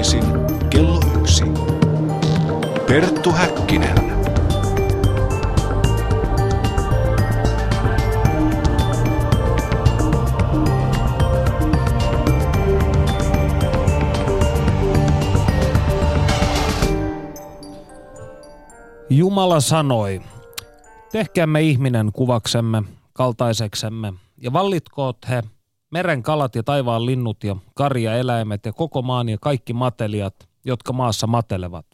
Tiistaisin kello yksi. Perttu Häkkinen. Jumala sanoi, tehkäämme ihminen kuvaksemme, kaltaiseksemme, ja vallitkoot he, meren kalat ja taivaan linnut ja karja eläimet ja koko maan ja kaikki matelijat, jotka maassa matelevat.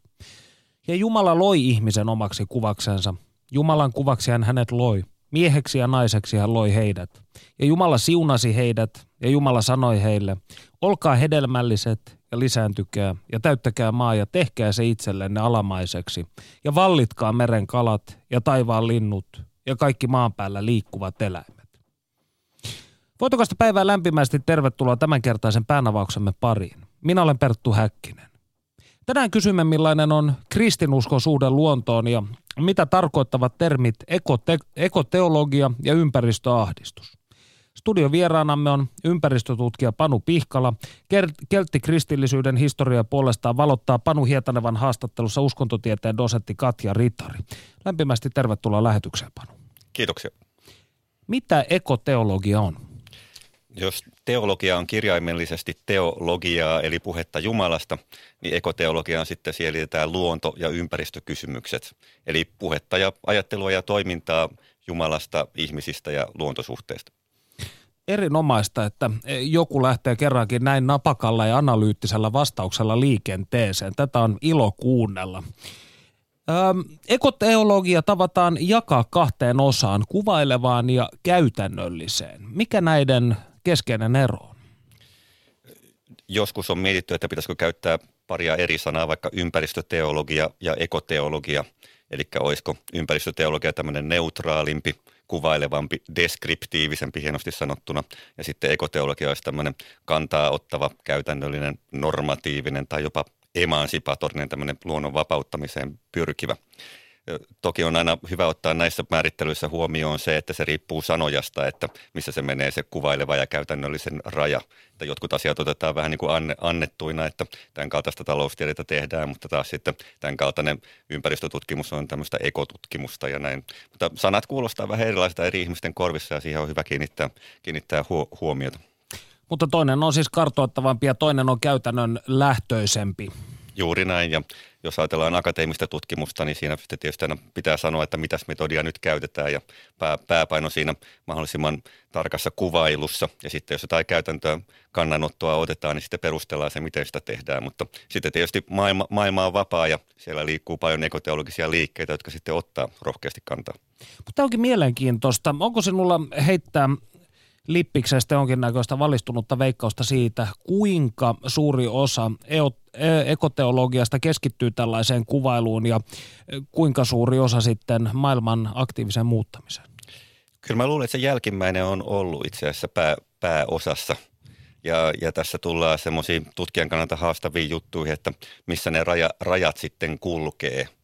Ja Jumala loi ihmisen omaksi kuvaksensa. Jumalan kuvaksi hän hänet loi. Mieheksi ja naiseksi hän loi heidät. Ja Jumala siunasi heidät, ja Jumala sanoi heille, olkaa hedelmälliset ja lisääntykää, ja täyttäkää maa ja tehkää se itsellenne alamaiseksi, ja vallitkaa meren kalat ja taivaan linnut ja kaikki maan päällä liikkuvat eläimet. Voitokasta päivää lämpimästi tervetuloa tämänkertaisen päänavauksemme pariin. Minä olen Perttu Häkkinen. Tänään kysymme, millainen on kristinuskon suhde luontoon ja mitä tarkoittavat termit ekote- ekoteologia ja ympäristöahdistus. Studion vieraanamme on ympäristötutkija Panu Pihkala. Keltti-kristillisyyden historia puolestaan valottaa Panu Hietanevan haastattelussa uskontotieteen dosentti Katja Ritari. Lämpimästi tervetuloa lähetykseen, Panu. Kiitoksia. Mitä ekoteologia on? Jos teologia on kirjaimellisesti teologiaa, eli puhetta Jumalasta, niin ekoteologiaan sitten sielitetään luonto- ja ympäristökysymykset, eli puhetta ja ajattelua ja toimintaa Jumalasta, ihmisistä ja luontosuhteista. Erinomaista, että joku lähtee kerrankin näin napakalla ja analyyttisellä vastauksella liikenteeseen. Tätä on ilo kuunnella. Öm, ekoteologia tavataan jakaa kahteen osaan, kuvailevaan ja käytännölliseen. Mikä näiden keskeinen ero on? Joskus on mietitty, että pitäisikö käyttää paria eri sanaa, vaikka ympäristöteologia ja ekoteologia. Eli olisiko ympäristöteologia tämmöinen neutraalimpi, kuvailevampi, deskriptiivisempi hienosti sanottuna. Ja sitten ekoteologia olisi tämmöinen kantaa ottava, käytännöllinen, normatiivinen tai jopa emansipatorinen tämmöinen luonnon vapauttamiseen pyrkivä. Toki on aina hyvä ottaa näissä määrittelyissä huomioon se, että se riippuu sanojasta, että missä se menee se kuvaileva ja käytännöllisen raja. Että jotkut asiat otetaan vähän niin kuin annettuina, että tämän kaltaista taloustiedettä tehdään, mutta taas sitten tämän kaltainen ympäristötutkimus on tämmöistä ekotutkimusta ja näin. Mutta sanat kuulostaa vähän erilaista eri ihmisten korvissa ja siihen on hyvä kiinnittää, kiinnittää huomiota. Mutta toinen on siis kartoittavampi ja toinen on käytännön lähtöisempi. Juuri näin ja jos ajatellaan akateemista tutkimusta, niin siinä tietysti aina pitää sanoa, että mitäs metodia nyt käytetään ja pää, pääpaino siinä mahdollisimman tarkassa kuvailussa. Ja sitten jos jotain käytäntöä kannanottoa otetaan, niin sitten perustellaan se, miten sitä tehdään. Mutta sitten tietysti maailma, maailma on vapaa ja siellä liikkuu paljon ekoteologisia liikkeitä, jotka sitten ottaa rohkeasti kantaa. Mutta onkin mielenkiintoista. Onko sinulla heittää lippiksestä jonkinnäköistä valistunutta veikkausta siitä, kuinka suuri osa e- ekoteologiasta keskittyy tällaiseen kuvailuun ja kuinka suuri osa sitten maailman aktiivisen muuttamiseen? Kyllä mä luulen, että se jälkimmäinen on ollut itse asiassa pää, pääosassa. Ja, ja tässä tullaan semmoisiin tutkijan kannalta haastaviin juttuihin, että missä ne raja, rajat sitten kulkee –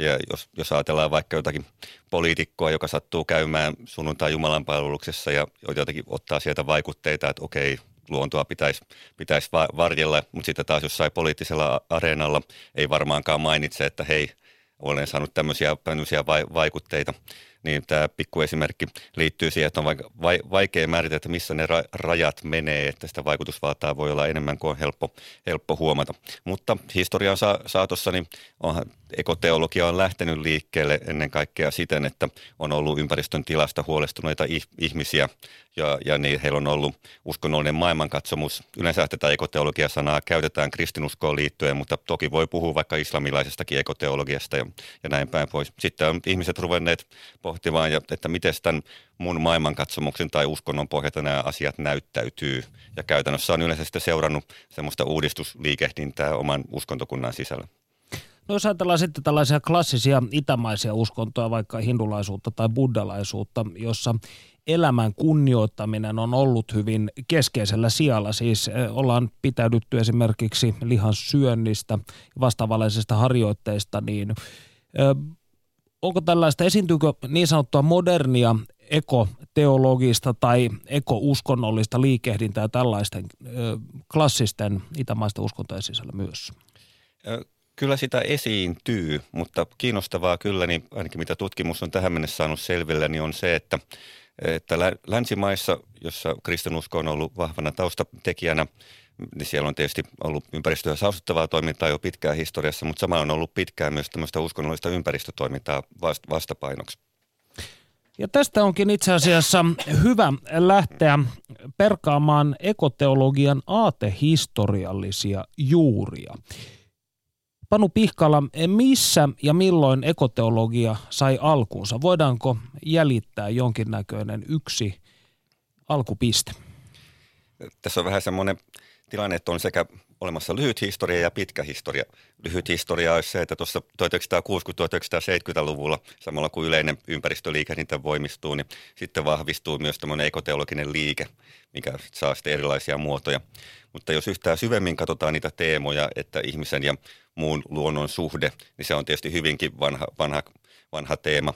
ja jos, jos ajatellaan vaikka jotakin poliitikkoa, joka sattuu käymään sunnuntai Jumalan palveluksessa ja jotakin ottaa sieltä vaikutteita, että okei, luontoa pitäisi, pitäisi varjella, mutta sitten taas jossain poliittisella areenalla ei varmaankaan mainitse, että hei, olen saanut tämmöisiä, tämmöisiä vaikutteita niin tämä pikkuesimerkki liittyy siihen, että on vaikea määritellä, että missä ne rajat menee, että sitä vaikutusvaltaa voi olla enemmän kuin on helppo, helppo huomata. Mutta historian saatossa niin onhan ekoteologia on lähtenyt liikkeelle ennen kaikkea siten, että on ollut ympäristön tilasta huolestuneita ihmisiä ja, ja niin heillä on ollut uskonnollinen maailmankatsomus. Yleensä tätä ekoteologia-sanaa käytetään kristinuskoon liittyen, mutta toki voi puhua vaikka islamilaisestakin ekoteologiasta ja, ja näin päin pois. Sitten on ihmiset ruvenneet pohtimaan, että miten tämän mun maailmankatsomuksen tai uskonnon pohjalta nämä asiat näyttäytyy. Ja käytännössä on yleensä sitten seurannut semmoista uudistusliikehdintää oman uskontokunnan sisällä. No jos ajatellaan sitten tällaisia klassisia itämaisia uskontoja, vaikka hindulaisuutta tai buddalaisuutta, jossa elämän kunnioittaminen on ollut hyvin keskeisellä sijalla. Siis ollaan pitäydytty esimerkiksi lihan syönnistä vastaavallisista harjoitteista, niin onko tällaista, esiintyykö niin sanottua modernia ekoteologista tai ekouskonnollista liikehdintää tällaisten ö, klassisten itämaisten uskontojen sisällä myös? Kyllä sitä esiintyy, mutta kiinnostavaa kyllä, niin ainakin mitä tutkimus on tähän mennessä saanut selville, niin on se, että, että länsimaissa, jossa kristinusko on ollut vahvana taustatekijänä, siellä on tietysti ollut ympäristöä saastuttavaa toimintaa jo pitkään historiassa, mutta samalla on ollut pitkään myös tämmöistä uskonnollista ympäristötoimintaa vastapainoksi. Ja tästä onkin itse asiassa hyvä lähteä perkaamaan ekoteologian aatehistoriallisia juuria. Panu Pihkala, missä ja milloin ekoteologia sai alkuunsa? Voidaanko jäljittää jonkinnäköinen yksi alkupiste? Tässä on vähän semmoinen tilanne, että on sekä olemassa lyhyt historia ja pitkä historia. Lyhyt historia olisi se, että tuossa 1960-1970-luvulla, samalla kun yleinen ympäristöliikehdintä voimistuu, niin sitten vahvistuu myös tämmöinen ekoteologinen liike, mikä saa sitten erilaisia muotoja. Mutta jos yhtään syvemmin katsotaan niitä teemoja, että ihmisen ja muun luonnon suhde, niin se on tietysti hyvinkin vanha, vanha, vanha teema.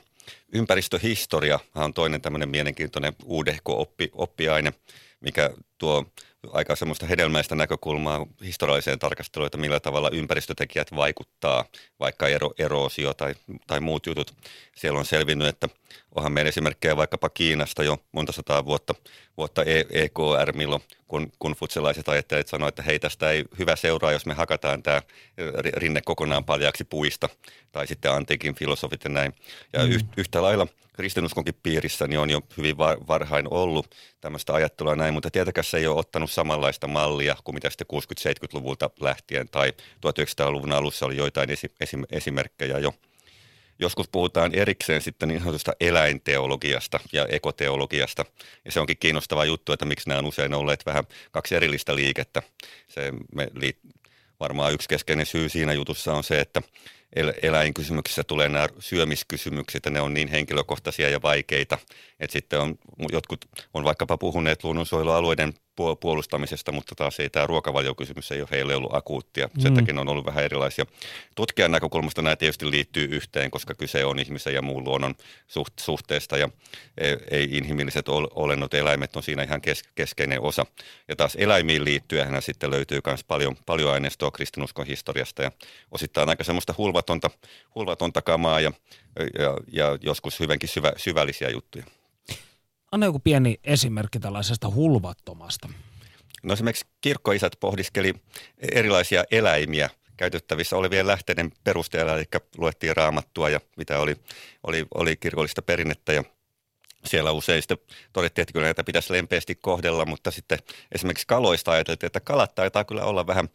Ympäristöhistoria on toinen tämmöinen mielenkiintoinen uudehko oppi, oppiaine, mikä tuo aika semmoista hedelmäistä näkökulmaa historialliseen tarkasteluun, että millä tavalla ympäristötekijät vaikuttaa, vaikka ero, eroosio tai, tai muut jutut. Siellä on selvinnyt, että onhan meidän esimerkkejä vaikkapa Kiinasta jo monta sataa vuotta, vuotta EKR, milloin kun, kun futselaiset ajattelijat sanoivat, että hei tästä ei hyvä seuraa, jos me hakataan tämä rinne kokonaan paljaksi puista, tai sitten antiikin filosofit ja näin. Ja mm. yhtä lailla kristinuskonkin piirissä niin on jo hyvin varhain ollut tämmöistä ajattelua näin, mutta tietenkään se ei ole ottanut samanlaista mallia kuin mitä sitten 60-70-luvulta lähtien tai 1900-luvun alussa oli joitain esi- esi- esimerkkejä jo. Joskus puhutaan erikseen sitten niin sanotusta eläinteologiasta ja ekoteologiasta. Ja se onkin kiinnostava juttu, että miksi nämä on usein olleet vähän kaksi erillistä liikettä. Se me liit- varmaan yksi keskeinen syy siinä jutussa on se, että eläinkysymyksissä tulee nämä syömiskysymykset ja ne on niin henkilökohtaisia ja vaikeita, että sitten on, jotkut on vaikkapa puhuneet luonnonsuojelualueiden puolustamisesta, mutta taas ei tämä ruokavaliokysymys ei ole heille ollut akuuttia. Sen mm. takia on ollut vähän erilaisia. Tutkijan näkökulmasta nämä tietysti liittyy yhteen, koska kyse on ihmisen ja muun luonnon suht, suhteesta ja ei, ei inhimilliset olennot, eläimet on siinä ihan kes, keskeinen osa. Ja taas eläimiin liittyen sitten löytyy myös paljon, paljon aineistoa kristinuskon historiasta ja osittain aika semmoista hulvatonta, hulvatonta kamaa ja, ja, ja joskus hyvinkin syvä, syvällisiä juttuja. Anna joku pieni esimerkki tällaisesta hulvattomasta. No esimerkiksi kirkkoisät pohdiskeli erilaisia eläimiä käytettävissä olevien lähteiden perusteella, eli luettiin raamattua ja mitä oli, oli, oli kirkollista perinnettä ja siellä usein sitten todettiin, että kyllä näitä pitäisi lempeästi kohdella, mutta sitten esimerkiksi kaloista ajateltiin, että kalat taitaa kyllä olla vähän,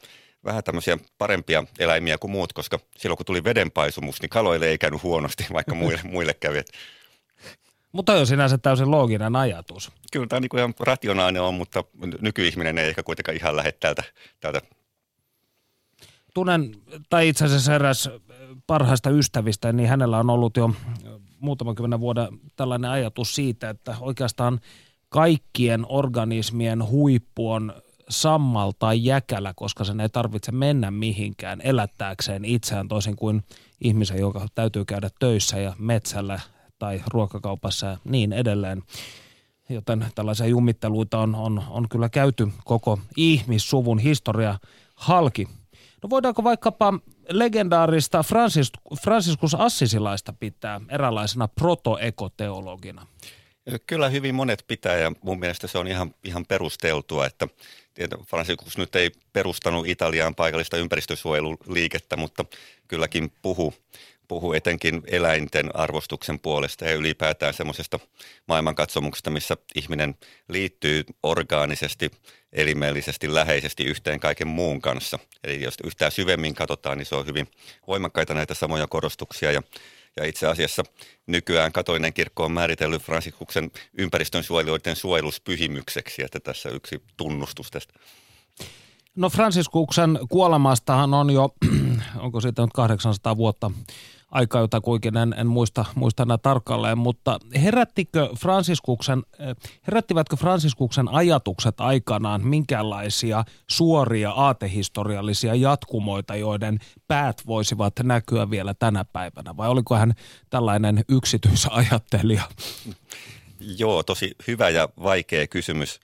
vähän tämmöisiä parempia eläimiä kuin muut, koska silloin kun tuli vedenpaisumus, niin kaloille ei käynyt huonosti, vaikka muille, muille kävi. Mutta on sinänsä täysin looginen ajatus. Kyllä tämä niin ihan rationaalinen on, mutta nykyihminen ei ehkä kuitenkaan ihan lähde täältä, täältä. Tunnen, tai itse asiassa eräs parhaista ystävistä, niin hänellä on ollut jo muutaman kymmenen vuoden tällainen ajatus siitä, että oikeastaan kaikkien organismien huippu on sammal tai jäkälä, koska sen ei tarvitse mennä mihinkään elättääkseen itseään toisin kuin ihmisen, joka täytyy käydä töissä ja metsällä tai ruokakaupassa ja niin edelleen. Joten tällaisia jummitteluita on, on, on kyllä käyty koko ihmissuvun historia halki. No voidaanko vaikkapa legendaarista Francis, Franciscus Assisilaista pitää eräänlaisena protoekoteologina? Kyllä hyvin monet pitää ja mun mielestä se on ihan, ihan perusteltua, että Franciscus nyt ei perustanut Italiaan paikallista ympäristösuojeluliikettä, mutta kylläkin puhu puhuu etenkin eläinten arvostuksen puolesta ja ylipäätään semmoisesta maailmankatsomuksesta, missä ihminen liittyy orgaanisesti, elimellisesti, läheisesti yhteen kaiken muun kanssa. Eli jos yhtään syvemmin katsotaan, niin se on hyvin voimakkaita näitä samoja korostuksia ja ja itse asiassa nykyään katolinen kirkko on määritellyt Fransikuksen ympäristön suojelijoiden suojeluspyhimykseksi, että tässä yksi tunnustus tästä. No Fransiskuksen kuolemastahan on jo onko siitä nyt 800 vuotta aikaa jotakuinkin, en, en muista, muista enää tarkalleen, mutta herättikö Fransiskuksen, eh, herättivätkö Fransiskuksen ajatukset aikanaan minkälaisia suoria aatehistoriallisia jatkumoita, joiden päät voisivat näkyä vielä tänä päivänä, vai oliko hän tällainen yksityisajattelija? Joo, tosi hyvä ja vaikea kysymys.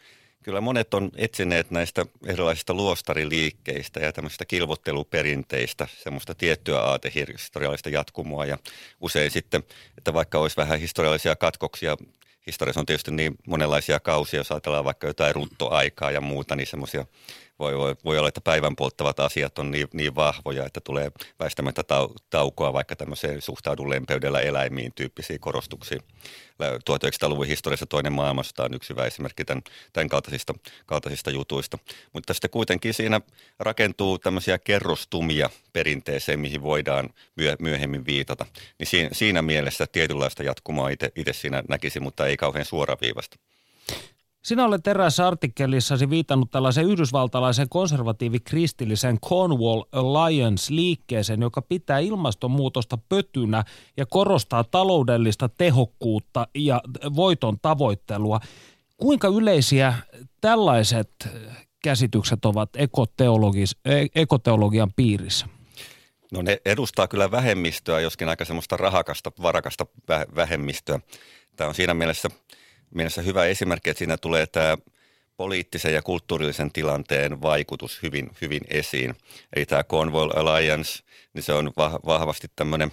Kyllä monet on etsineet näistä erilaisista luostariliikkeistä ja tämmöistä kilvotteluperinteistä, semmoista tiettyä aatehistoriallista jatkumoa ja usein sitten, että vaikka olisi vähän historiallisia katkoksia, historiassa on tietysti niin monenlaisia kausia, jos ajatellaan vaikka jotain ruttoaikaa ja muuta, niin semmoisia voi, voi, voi olla, että päivän polttavat asiat on niin, niin vahvoja, että tulee väistämättä tau, taukoa vaikka tämmöiseen suhtaudun lempeydellä eläimiin tyyppisiin korostuksiin. 1900-luvun historiassa toinen maailmasta on yksi hyvä esimerkki tämän, tämän kaltaisista, kaltaisista jutuista. Mutta sitten kuitenkin siinä rakentuu tämmöisiä kerrostumia perinteeseen, mihin voidaan myö, myöhemmin viitata. Niin siinä, siinä mielessä tietynlaista jatkumoa itse siinä näkisi, mutta ei kauhean suoraviivasta. Sinä olet eräässä artikkelissasi viitannut tällaisen yhdysvaltalaisen konservatiivikristillisen Cornwall Alliance-liikkeeseen, joka pitää ilmastonmuutosta pötynä ja korostaa taloudellista tehokkuutta ja voiton tavoittelua. Kuinka yleisiä tällaiset käsitykset ovat ekoteologis, ekoteologian piirissä? No ne edustaa kyllä vähemmistöä, joskin aika semmoista rahakasta, varakasta vähemmistöä. Tämä on siinä mielessä – mielessä hyvä esimerkki, että siinä tulee tämä poliittisen ja kulttuurillisen tilanteen vaikutus hyvin, hyvin esiin. Eli tämä Convoy Alliance, niin se on vahvasti tämmöinen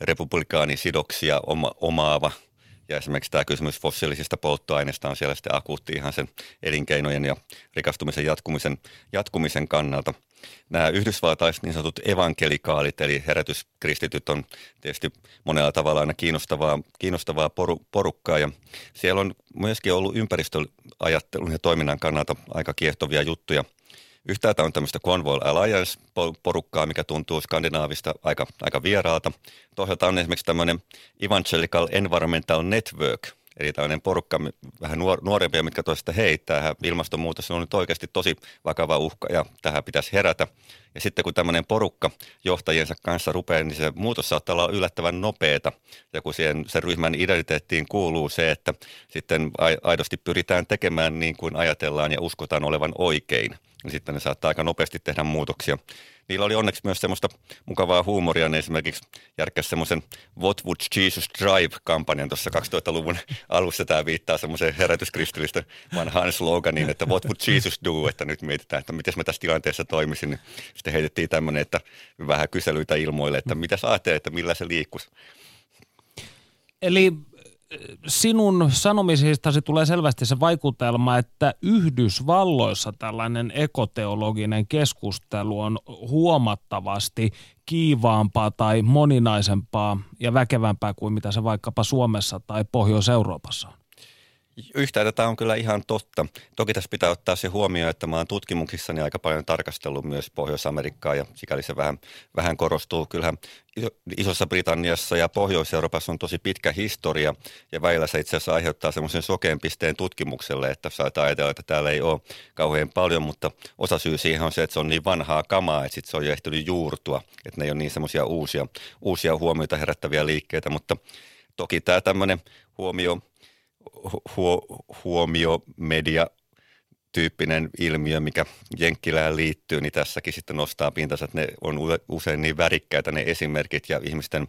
republikaanisidoksia oma, omaava – ja esimerkiksi tämä kysymys fossiilisista polttoaineista on siellä sitten akuutti ihan sen elinkeinojen ja rikastumisen jatkumisen, jatkumisen kannalta. Nämä yhdysvaltaiset niin sanotut evankelikaalit, eli herätyskristityt on tietysti monella tavalla aina kiinnostavaa, kiinnostavaa poru, porukkaa. Ja siellä on myöskin ollut ympäristöajattelun ja toiminnan kannalta aika kiehtovia juttuja – Yhtäältä on tämmöistä Convoy Alliance-porukkaa, mikä tuntuu skandinaavista aika, aika vieraalta. Toisaalta on esimerkiksi tämmöinen Evangelical Environmental Network, eli tämmöinen porukka vähän nuor- nuorempia, mitkä toista heittää. Ilmastonmuutos on nyt oikeasti tosi vakava uhka ja tähän pitäisi herätä. Ja sitten kun tämmöinen porukka johtajiensa kanssa rupeaa, niin se muutos saattaa olla yllättävän nopeata. Ja kun siihen, sen ryhmän identiteettiin kuuluu se, että sitten aidosti pyritään tekemään niin kuin ajatellaan ja uskotaan olevan oikein – niin sitten ne saattaa aika nopeasti tehdä muutoksia. Niillä oli onneksi myös semmoista mukavaa huumoria, ne esimerkiksi järkkäsi semmoisen What Would Jesus Drive-kampanjan tuossa 2000-luvun alussa. Tämä viittaa semmoiseen herätyskristillistä vanhaan sloganiin, että What Would Jesus Do, että nyt mietitään, että miten mä tässä tilanteessa toimisin. Niin sitten heitettiin tämmöinen, että vähän kyselyitä ilmoille, että mitä sä ajattelet, että millä se liikkuisi. Eli sinun sanomisistasi tulee selvästi se vaikutelma, että Yhdysvalloissa tällainen ekoteologinen keskustelu on huomattavasti kiivaampaa tai moninaisempaa ja väkevämpää kuin mitä se vaikkapa Suomessa tai Pohjois-Euroopassa on. Yhtäältä tämä on kyllä ihan totta. Toki tässä pitää ottaa se huomioon, että mä oon tutkimuksissani aika paljon tarkastellut myös Pohjois-Amerikkaa ja sikäli se vähän, vähän korostuu. Kyllähän Isossa Britanniassa ja Pohjois-Euroopassa on tosi pitkä historia ja väillä se itse asiassa aiheuttaa semmoisen sokeen pisteen tutkimukselle, että saattaa ajatella, että täällä ei ole kauhean paljon, mutta osa syy siihen on se, että se on niin vanhaa kamaa, että sit se on jo ehtinyt juurtua, että ne ei ole niin semmoisia uusia, uusia huomioita herättäviä liikkeitä, mutta toki tämä tämmöinen huomio – huo, huomiomedia tyyppinen ilmiö, mikä Jenkkilään liittyy, niin tässäkin sitten nostaa pintansa, että ne on usein niin värikkäitä ne esimerkit ja ihmisten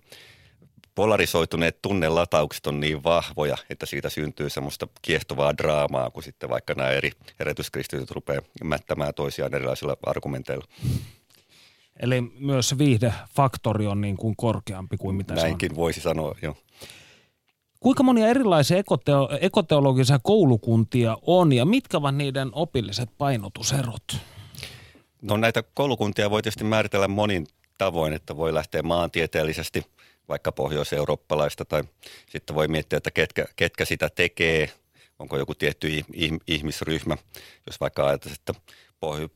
polarisoituneet tunnelataukset on niin vahvoja, että siitä syntyy semmoista kiehtovaa draamaa, kun sitten vaikka nämä eri herätyskristityt rupeaa mättämään toisiaan erilaisilla argumenteilla. Eli myös viihdefaktori on niin kuin korkeampi kuin mitä Näinkin se on. voisi sanoa, joo. Kuinka monia erilaisia ekoteo- ekoteologisia koulukuntia on ja mitkä ovat niiden opilliset painotuserot? No näitä koulukuntia voi tietysti määritellä monin tavoin, että voi lähteä maantieteellisesti vaikka pohjois-eurooppalaista tai sitten voi miettiä, että ketkä, ketkä sitä tekee, onko joku tietty ihmisryhmä, jos vaikka ajatellaan, että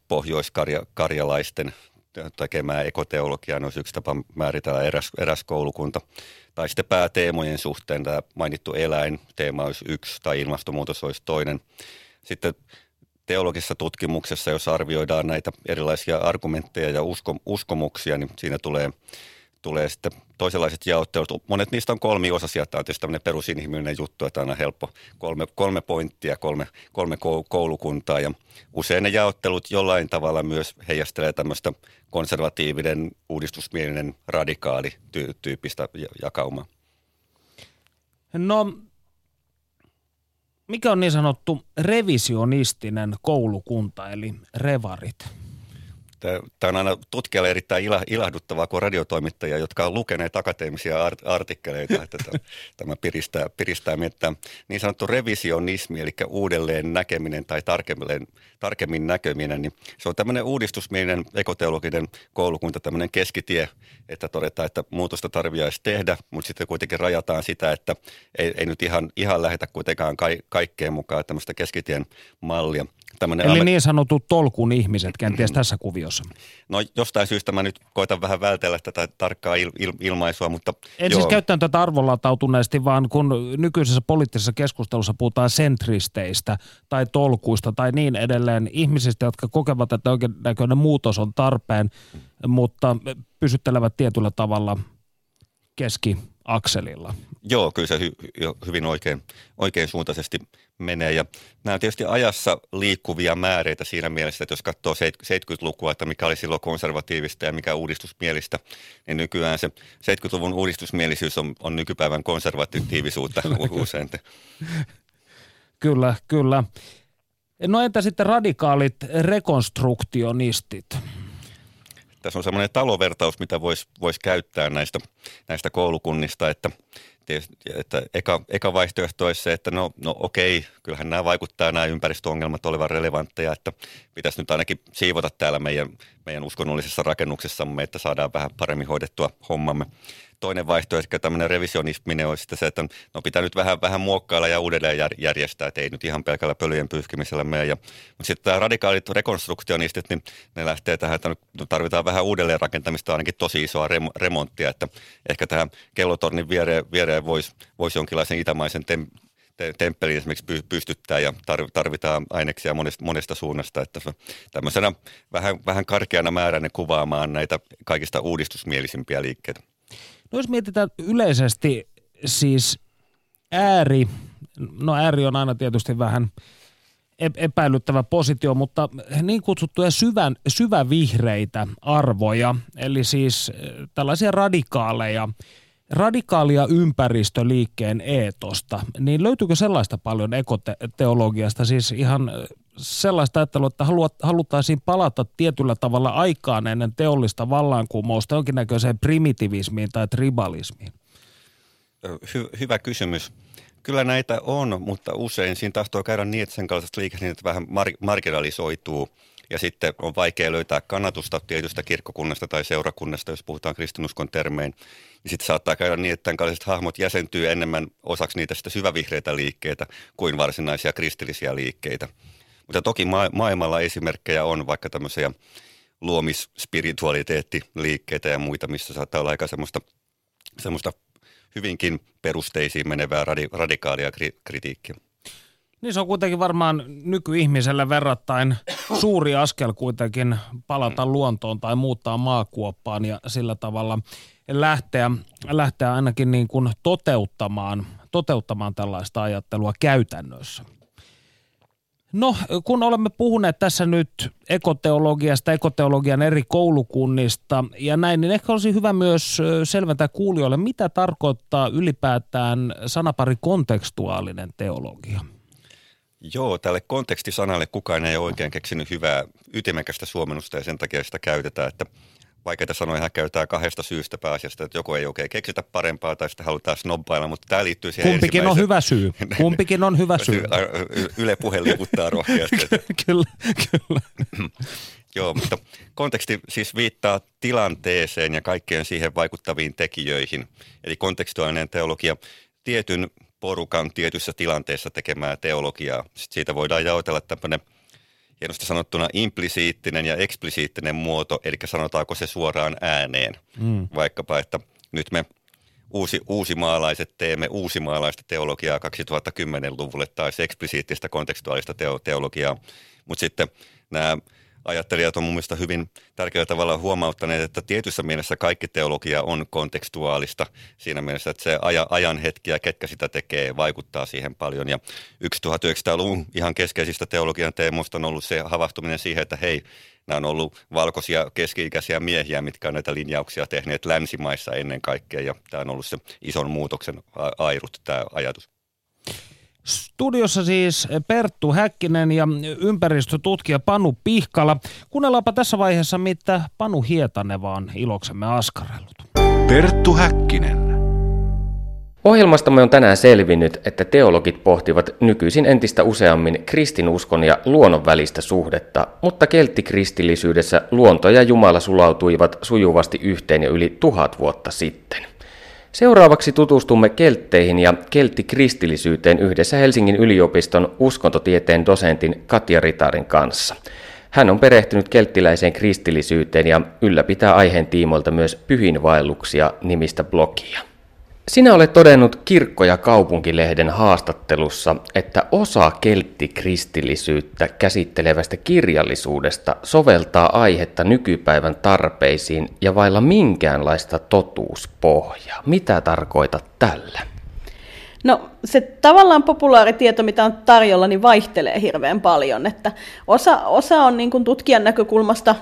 pohjois-karjalaisten tekemään ekoteologiaa, on yksi tapa määritellä eräs, eräs koulukunta. Tai sitten pääteemojen suhteen tämä mainittu eläin teema olisi yksi tai ilmastonmuutos olisi toinen. Sitten teologisessa tutkimuksessa, jos arvioidaan näitä erilaisia argumentteja ja usko, uskomuksia, niin siinä tulee, tulee sitten toisenlaiset jaottelut. Monet niistä on kolmiosaisia. Tämä on tietysti tämmöinen perusinhimillinen juttu, että aina helppo. Kolme, kolme pointtia, kolme, kolme koulukuntaa ja usein ne jaottelut jollain tavalla myös heijastelee tämmöistä konservatiivinen, uudistusmielinen, radikaali tyyppistä jakaumaa. No mikä on niin sanottu revisionistinen koulukunta, eli revarit? Tämä on aina tutkijalle erittäin ilahduttavaa, kun radiotoimittajia, jotka on lukeneet akateemisia artikkeleita, että tämä piristää, piristää miettää. Niin sanottu revisionismi, eli uudelleen näkeminen tai tarkemmin, tarkemmin näkeminen, niin se on tämmöinen uudistusmielinen ekoteologinen koulukunta, tämmöinen keskitie, että todetaan, että muutosta tarvitsisi tehdä, mutta sitten kuitenkin rajataan sitä, että ei, ei nyt ihan, ihan lähetä kuitenkaan ka, kaikkeen mukaan tämmöistä keskitien mallia. Tämmönen Eli niin sanotut tolkun ihmiset kenties tässä kuviossa. No jostain syystä mä nyt koitan vähän vältellä tätä tarkkaa il, il, ilmaisua, mutta... En siis joo. siis käyttänyt tätä arvolatautuneesti, vaan kun nykyisessä poliittisessa keskustelussa puhutaan sentristeistä tai tolkuista tai niin edelleen, ihmisistä, jotka kokevat, että näköinen muutos on tarpeen, mutta pysyttelevät tietyllä tavalla keskiakselilla. Joo, kyllä se hy- hyvin oikein, oikein suuntaisesti menee. Ja nämä on tietysti ajassa liikkuvia määreitä siinä mielessä, että jos katsoo 70-lukua, että mikä oli silloin konservatiivista ja mikä uudistusmielistä, niin nykyään se 70-luvun uudistusmielisyys on, on nykypäivän konservatiivisuutta usein. Kyllä, kyllä. No entä sitten radikaalit rekonstruktionistit? Tässä on semmoinen talovertaus, mitä voisi vois käyttää näistä, näistä koulukunnista, että – että eka, eka vaihtoehto olisi se, että no, no okei, kyllähän nämä vaikuttaa nämä ympäristöongelmat olevan relevantteja, että pitäisi nyt ainakin siivota täällä meidän, meidän uskonnollisessa rakennuksessamme, että saadaan vähän paremmin hoidettua hommamme toinen vaihtoehto, tämmöinen revisionisminen olisi se, että no pitää nyt vähän, vähän muokkailla ja uudelleen järjestää, että ei nyt ihan pelkällä pölyjen pyyhkimisellä mene. Ja, mutta sitten tämä radikaalit rekonstruktionistit, niin ne lähtee tähän, että no tarvitaan vähän uudelleen rakentamista, ainakin tosi isoa rem- remonttia, että ehkä tähän kellotornin viereen, viereen voisi vois jonkinlaisen itämaisen tem, temppeliin esimerkiksi pystyttää ja tarvitaan aineksia monesta, monesta suunnasta. Että tämmöisenä vähän, vähän karkeana määränä kuvaamaan näitä kaikista uudistusmielisimpiä liikkeitä. No jos mietitään yleisesti siis ääri, no ääri on aina tietysti vähän epäilyttävä positio, mutta niin kutsuttuja syvän, syvävihreitä arvoja, eli siis eh, tällaisia radikaaleja, radikaalia ympäristöliikkeen eetosta, niin löytyykö sellaista paljon ekoteologiasta, siis ihan eh, sellaista ajattelua, että haluttaisiin palata tietyllä tavalla aikaan ennen teollista vallankumousta jonkinnäköiseen primitivismiin tai tribalismiin? Hy- hyvä kysymys. Kyllä näitä on, mutta usein siinä tahtoo käydä niin, että sen kaltaista liikennettä vähän mar- marginalisoituu ja sitten on vaikea löytää kannatusta tietystä kirkkokunnasta tai seurakunnasta, jos puhutaan kristinuskon termein. Niin sitten saattaa käydä niin, että tämän kaltaiset hahmot jäsentyy enemmän osaksi niitä sitä syvävihreitä liikkeitä kuin varsinaisia kristillisiä liikkeitä. Mutta toki ma- maailmalla esimerkkejä on vaikka tämmöisiä luomisspiritualiteettiliikkeitä ja muita, missä saattaa olla aika semmoista, semmoista hyvinkin perusteisiin menevää radi- radikaalia kri- kritiikkiä. Niin se on kuitenkin varmaan nykyihmiselle verrattain suuri askel kuitenkin palata luontoon tai muuttaa maakuoppaan ja sillä tavalla lähteä, lähteä ainakin niin kuin toteuttamaan, toteuttamaan tällaista ajattelua käytännössä. No, kun olemme puhuneet tässä nyt ekoteologiasta, ekoteologian eri koulukunnista ja näin, niin ehkä olisi hyvä myös selventää kuulijoille, mitä tarkoittaa ylipäätään sanapari kontekstuaalinen teologia. Joo, tälle kontekstisanalle kukaan ei oikein keksinyt hyvää ytimekästä suomennusta ja sen takia sitä käytetään, että vaikeita sanoja käytetään kahdesta syystä pääasiasta, että joku ei oikein keksitä parempaa tai sitten halutaan snobbailla, mutta tämä liittyy siihen Kumpikin on hyvä syy. Kumpikin on hyvä syy. Yle puhe liputtaa rohkeasti. kyllä, kyllä. Joo, mutta konteksti siis viittaa tilanteeseen ja kaikkeen siihen vaikuttaviin tekijöihin. Eli kontekstuaalinen teologia tietyn porukan tietyssä tilanteessa tekemää teologiaa. Sitten siitä voidaan jaotella tämmöinen – hienosti sanottuna implisiittinen ja eksplisiittinen muoto, eli sanotaanko se suoraan ääneen. Mm. Vaikkapa, että nyt me uusi, uusimaalaiset teemme uusimaalaista teologiaa 2010-luvulle tai eksplisiittistä kontekstuaalista teo, teologiaa. Mutta sitten nämä ajattelijat on mun mielestä hyvin tärkeällä tavalla huomauttaneet, että tietyssä mielessä kaikki teologia on kontekstuaalista siinä mielessä, että se ajan hetki ja ketkä sitä tekee vaikuttaa siihen paljon. Ja 1900-luvun ihan keskeisistä teologian teemoista on ollut se havahtuminen siihen, että hei, nämä on ollut valkoisia keski-ikäisiä miehiä, mitkä on näitä linjauksia tehneet länsimaissa ennen kaikkea ja tämä on ollut se ison muutoksen airut, tämä ajatus. Studiossa siis Perttu Häkkinen ja ympäristötutkija Panu Pihkala. Kuunnellaanpa tässä vaiheessa, mitä Panu Hietanen vaan iloksemme askarellut. Perttu Häkkinen. Ohjelmastamme on tänään selvinnyt, että teologit pohtivat nykyisin entistä useammin kristinuskon ja luonnon välistä suhdetta, mutta kelttikristillisyydessä luonto ja Jumala sulautuivat sujuvasti yhteen jo yli tuhat vuotta sitten. Seuraavaksi tutustumme keltteihin ja kelttikristillisyyteen yhdessä Helsingin yliopiston uskontotieteen dosentin Katja Ritarin kanssa. Hän on perehtynyt kelttiläiseen kristillisyyteen ja ylläpitää aiheen tiimoilta myös pyhinvaelluksia nimistä blogia. Sinä olet todennut Kirkko- ja kaupunkilehden haastattelussa, että osa kelttikristillisyyttä käsittelevästä kirjallisuudesta soveltaa aihetta nykypäivän tarpeisiin ja vailla minkäänlaista totuuspohjaa. Mitä tarkoitat tällä? No se tavallaan populaaritieto, mitä on tarjolla, niin vaihtelee hirveän paljon. Että osa, osa on niin kuin tutkijan näkökulmasta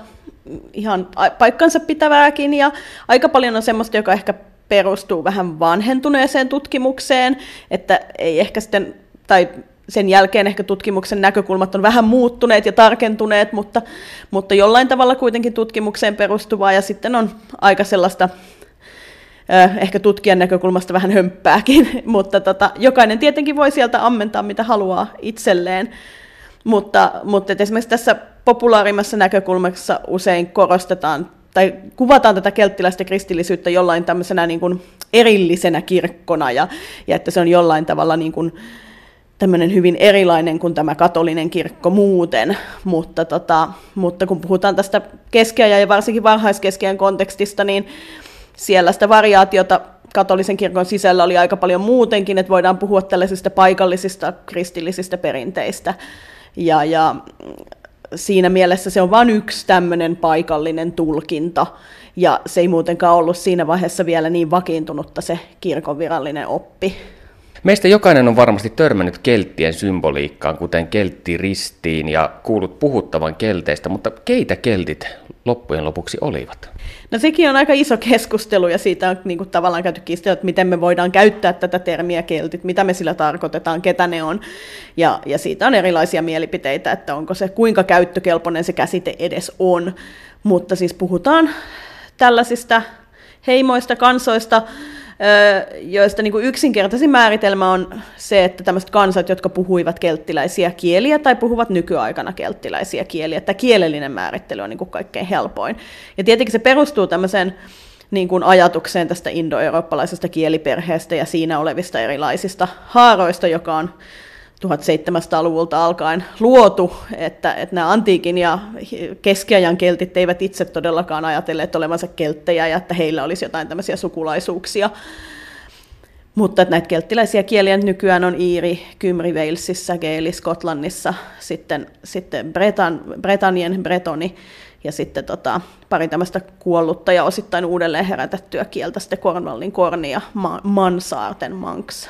ihan paikkansa pitävääkin ja aika paljon on semmoista, joka ehkä perustuu vähän vanhentuneeseen tutkimukseen, että ei ehkä sitten, tai sen jälkeen ehkä tutkimuksen näkökulmat on vähän muuttuneet ja tarkentuneet, mutta, mutta jollain tavalla kuitenkin tutkimukseen perustuvaa, ja sitten on aika sellaista ehkä tutkijan näkökulmasta vähän hömppääkin, mutta tota, jokainen tietenkin voi sieltä ammentaa mitä haluaa itselleen. Mutta, mutta esimerkiksi tässä populaarimmassa näkökulmassa usein korostetaan tai kuvataan tätä kelttiläistä kristillisyyttä jollain tämmöisenä niin kuin erillisenä kirkkona ja, ja että se on jollain tavalla niin kuin tämmöinen hyvin erilainen kuin tämä katolinen kirkko muuten, mutta, tota, mutta kun puhutaan tästä keskiajan ja varsinkin varhaiskeskiajan kontekstista, niin siellä sitä variaatiota katolisen kirkon sisällä oli aika paljon muutenkin, että voidaan puhua tällaisista paikallisista kristillisistä perinteistä. Ja, ja siinä mielessä se on vain yksi tämmöinen paikallinen tulkinta, ja se ei muutenkaan ollut siinä vaiheessa vielä niin vakiintunutta se kirkon virallinen oppi. Meistä jokainen on varmasti törmännyt kelttien symboliikkaan, kuten kelttiristiin ja kuullut puhuttavan kelteistä, mutta keitä keltit loppujen lopuksi olivat? No sekin on aika iso keskustelu ja siitä on niin kuin, tavallaan käyty kiistelua, että miten me voidaan käyttää tätä termiä keltit, mitä me sillä tarkoitetaan, ketä ne on. Ja, ja siitä on erilaisia mielipiteitä, että onko se kuinka käyttökelpoinen se käsite edes on. Mutta siis puhutaan tällaisista heimoista, kansoista, joista niin kuin yksinkertaisin määritelmä on se, että tämmöiset kansat, jotka puhuivat kelttiläisiä kieliä tai puhuvat nykyaikana kelttiläisiä kieliä, että kielellinen määrittely on niin kuin kaikkein helpoin. Ja tietenkin se perustuu tämmöiseen niin kuin ajatukseen tästä indoeurooppalaisesta kieliperheestä ja siinä olevista erilaisista haaroista, joka on 1700-luvulta alkaen luotu, että, että nämä antiikin ja keskiajan keltit eivät itse todellakaan ajatelleet olevansa kelttejä ja että heillä olisi jotain tämmöisiä sukulaisuuksia. Mutta että näitä kelttiläisiä kieliä nykyään on Iiri, Kymri, Walesissa, Geeli, Skotlannissa, sitten, sitten Bretan, Bretanien, Bretoni ja sitten tota, pari tämmöistä kuollutta ja osittain uudelleen herätettyä kieltä, sitten Cornwallin korni ja Mansaarten Manx.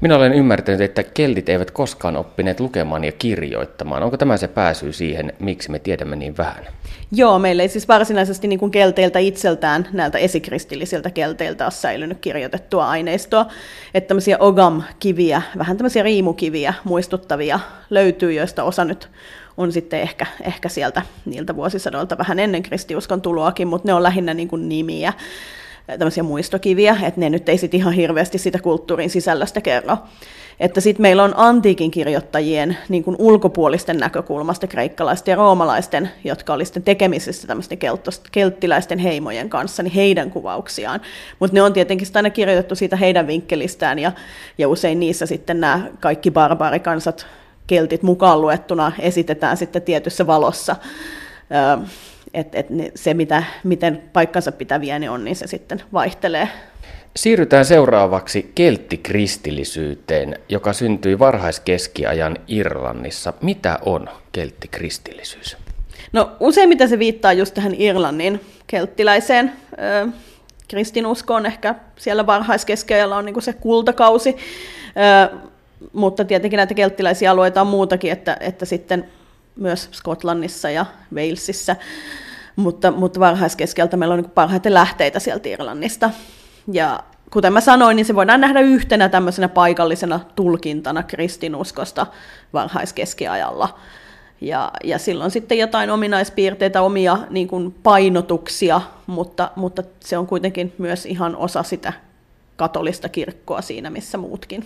Minä olen ymmärtänyt, että keltit eivät koskaan oppineet lukemaan ja kirjoittamaan. Onko tämä se pääsy siihen, miksi me tiedämme niin vähän? Joo, meillä ei siis varsinaisesti niin kuin kelteiltä itseltään, näiltä esikristillisiltä kelteiltä ole säilynyt kirjoitettua aineistoa. Että tämmöisiä ogam-kiviä, vähän tämmöisiä riimukiviä muistuttavia löytyy, joista osa nyt on sitten ehkä, ehkä sieltä niiltä vuosisadoilta vähän ennen kristiuskon tuloakin, mutta ne on lähinnä niin kuin nimiä tämmöisiä muistokiviä, että ne nyt ei sit ihan hirveästi sitä kulttuurin sisällöstä kerro. Että sitten meillä on antiikin kirjoittajien niin kuin ulkopuolisten näkökulmasta, kreikkalaisten ja roomalaisten, jotka olivat tekemisissä tämmöisten kelttiläisten heimojen kanssa, niin heidän kuvauksiaan. Mutta ne on tietenkin aina kirjoitettu siitä heidän vinkkelistään, ja, ja usein niissä sitten nämä kaikki barbaarikansat, keltit mukaan luettuna, esitetään sitten tietyssä valossa. Että et se, mitä, miten paikkansa pitäviä ne on, niin se sitten vaihtelee. Siirrytään seuraavaksi kelttikristillisyyteen, joka syntyi varhaiskeskiajan Irlannissa. Mitä on kelttikristillisyys? No useimmiten se viittaa just tähän Irlannin kelttiläiseen ö, kristinuskoon. Ehkä siellä varhaiskeskeajalla on niin se kultakausi, ö, mutta tietenkin näitä kelttiläisiä alueita on muutakin, että, että sitten myös Skotlannissa ja Walesissa. Mutta, mutta varhaiskeskeltä meillä on niin parhaiten lähteitä sieltä Irlannista. Ja kuten mä sanoin, niin se voidaan nähdä yhtenä tämmöisenä paikallisena tulkintana kristinuskosta varhaiskeskiajalla. Ja, ja silloin sitten jotain ominaispiirteitä, omia niin kuin painotuksia, mutta, mutta se on kuitenkin myös ihan osa sitä katolista kirkkoa siinä, missä muutkin.